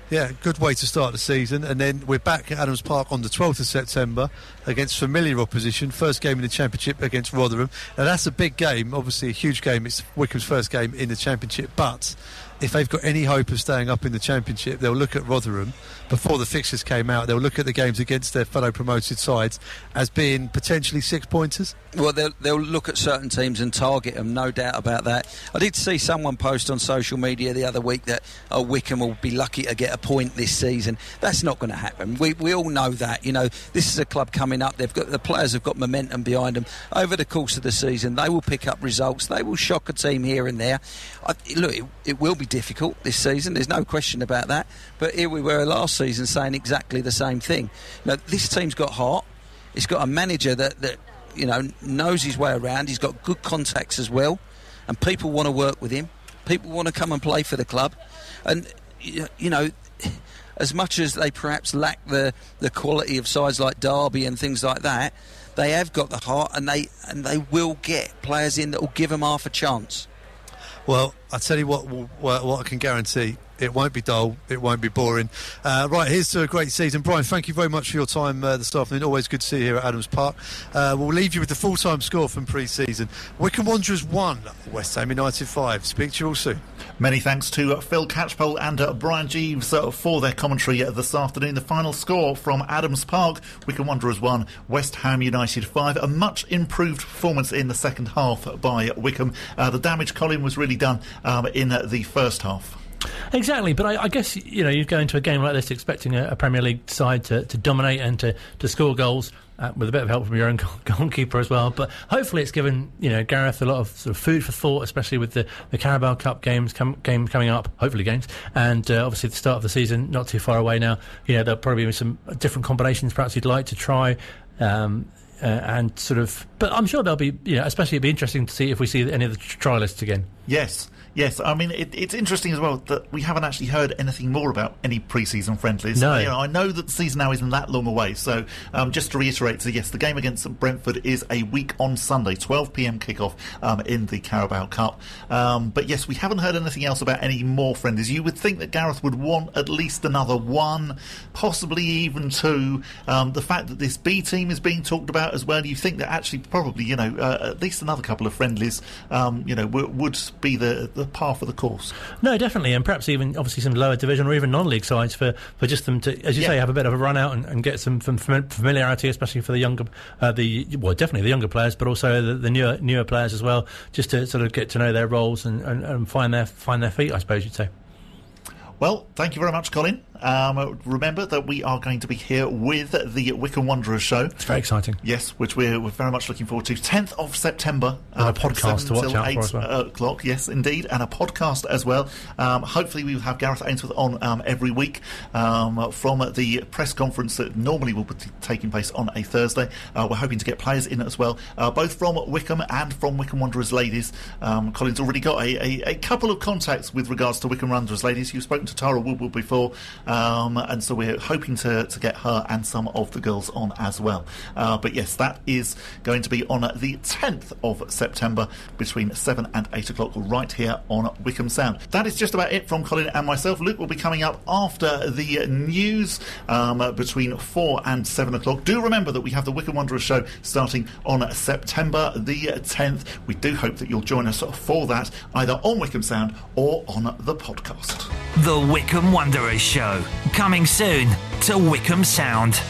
yeah, good way to start the season. And then we're back at Adams Park on the 12th of September against familiar opposition. First game in the Championship against Rotherham. Now that's a big game, obviously a huge game. It's Wycombe's first game in the Championship, but if they've got any hope of staying up in the Championship, they'll look at Rotherham before the fixtures came out. They'll look at the games against their fellow promoted sides as being potentially six pointers. Well, they'll, they'll look at certain teams and target them, no doubt about that. I did see someone post on social media the other week that oh, Wycombe will be lucky to get a point this season. That's not going to happen. We, we all know that. You know, this is a club coming up. They've got the players have got momentum behind them over the course of the season. They will pick up results. They will shock a team here and there. I, look, it, it will be difficult this season. There's no question about that. But here we were last season saying exactly the same thing. Now, this team's got heart. It's got a manager that, that you know knows his way around. He's got good contacts as well, and people want to work with him. People want to come and play for the club, and you know. [sighs] As much as they perhaps lack the, the quality of sides like Derby and things like that, they have got the heart, and they and they will get players in that will give them half a chance. Well, I tell you what, what, what I can guarantee it won't be dull. It won't be boring. Uh, right, here's to a great season. Brian, thank you very much for your time uh, this afternoon. Always good to see you here at Adams Park. Uh, we'll leave you with the full time score from pre season Wycombe Wanderers 1, West Ham United 5. Speak to you all soon. Many thanks to Phil Catchpole and uh, Brian Jeeves uh, for their commentary this afternoon. The final score from Adams Park Wycombe Wanderers 1, West Ham United 5. A much improved performance in the second half by Wycombe. Uh, the damage, Colin, was really done um, in the first half. Exactly, but I, I, guess you know you go into a game like this expecting a, a Premier League side to, to dominate and to, to score goals. Uh, with a bit of help from your own [laughs] goalkeeper as well. But hopefully, it's given you know Gareth a lot of sort of food for thought, especially with the, the Carabao Cup games com- game coming up. Hopefully, games and uh, obviously the start of the season not too far away now. You know there'll probably be some different combinations perhaps you'd like to try. Um, uh, and sort of, but I'm sure there'll be, you know, especially it'd be interesting to see if we see any of the trialists again. Yes, Yes, I mean it, it's interesting as well that we haven't actually heard anything more about any pre-season friendlies. No, you know, I know that the season now isn't that long away. So um, just to reiterate, so yes, the game against Brentford is a week on Sunday, 12 p.m. kickoff um, in the Carabao Cup. Um, but yes, we haven't heard anything else about any more friendlies. You would think that Gareth would want at least another one, possibly even two. Um, the fact that this B team is being talked about as well, you think that actually probably you know uh, at least another couple of friendlies, um, you know, w- would be the, the par for the course. No, definitely, and perhaps even obviously some lower division or even non-league sides for, for just them to, as you yeah. say, have a bit of a run out and, and get some familiarity, especially for the younger, uh, the well, definitely the younger players, but also the, the, newer newer players as well, just to sort of get to know their roles and, and, and find their find their feet, I suppose you'd say. Well, thank you very much, Colin. Um, remember that we are going to be here with the Wycombe Wanderers show. It's very exciting. Yes, which we're, we're very much looking forward to. 10th of September. And uh, a podcast to watch out 8 for as well. o'clock, yes, indeed. And a podcast as well. Um, hopefully, we will have Gareth Ainsworth on um, every week um, from the press conference that normally will be taking place on a Thursday. Uh, we're hoping to get players in as well, uh, both from Wycombe and from Wycombe Wanderers ladies. Um, Colin's already got a, a, a, couple of contacts with regards to Wycombe Wanderers ladies. You've spoken to Tara Woodward before. Um, and so we're hoping to, to get her and some of the girls on as well. Uh, but yes, that is going to be on the 10th of September between 7 and 8 o'clock right here on Wycombe Sound. That is just about it from Colin and myself. Luke will be coming up after the news um, between 4 and 7 o'clock. Do remember that we have the Wycombe Wanderers show starting on September the 10th. We do hope that you'll join us for that either on Wycombe Sound or on the podcast. The Wycombe Wanderers Show, coming soon to Wycombe Sound.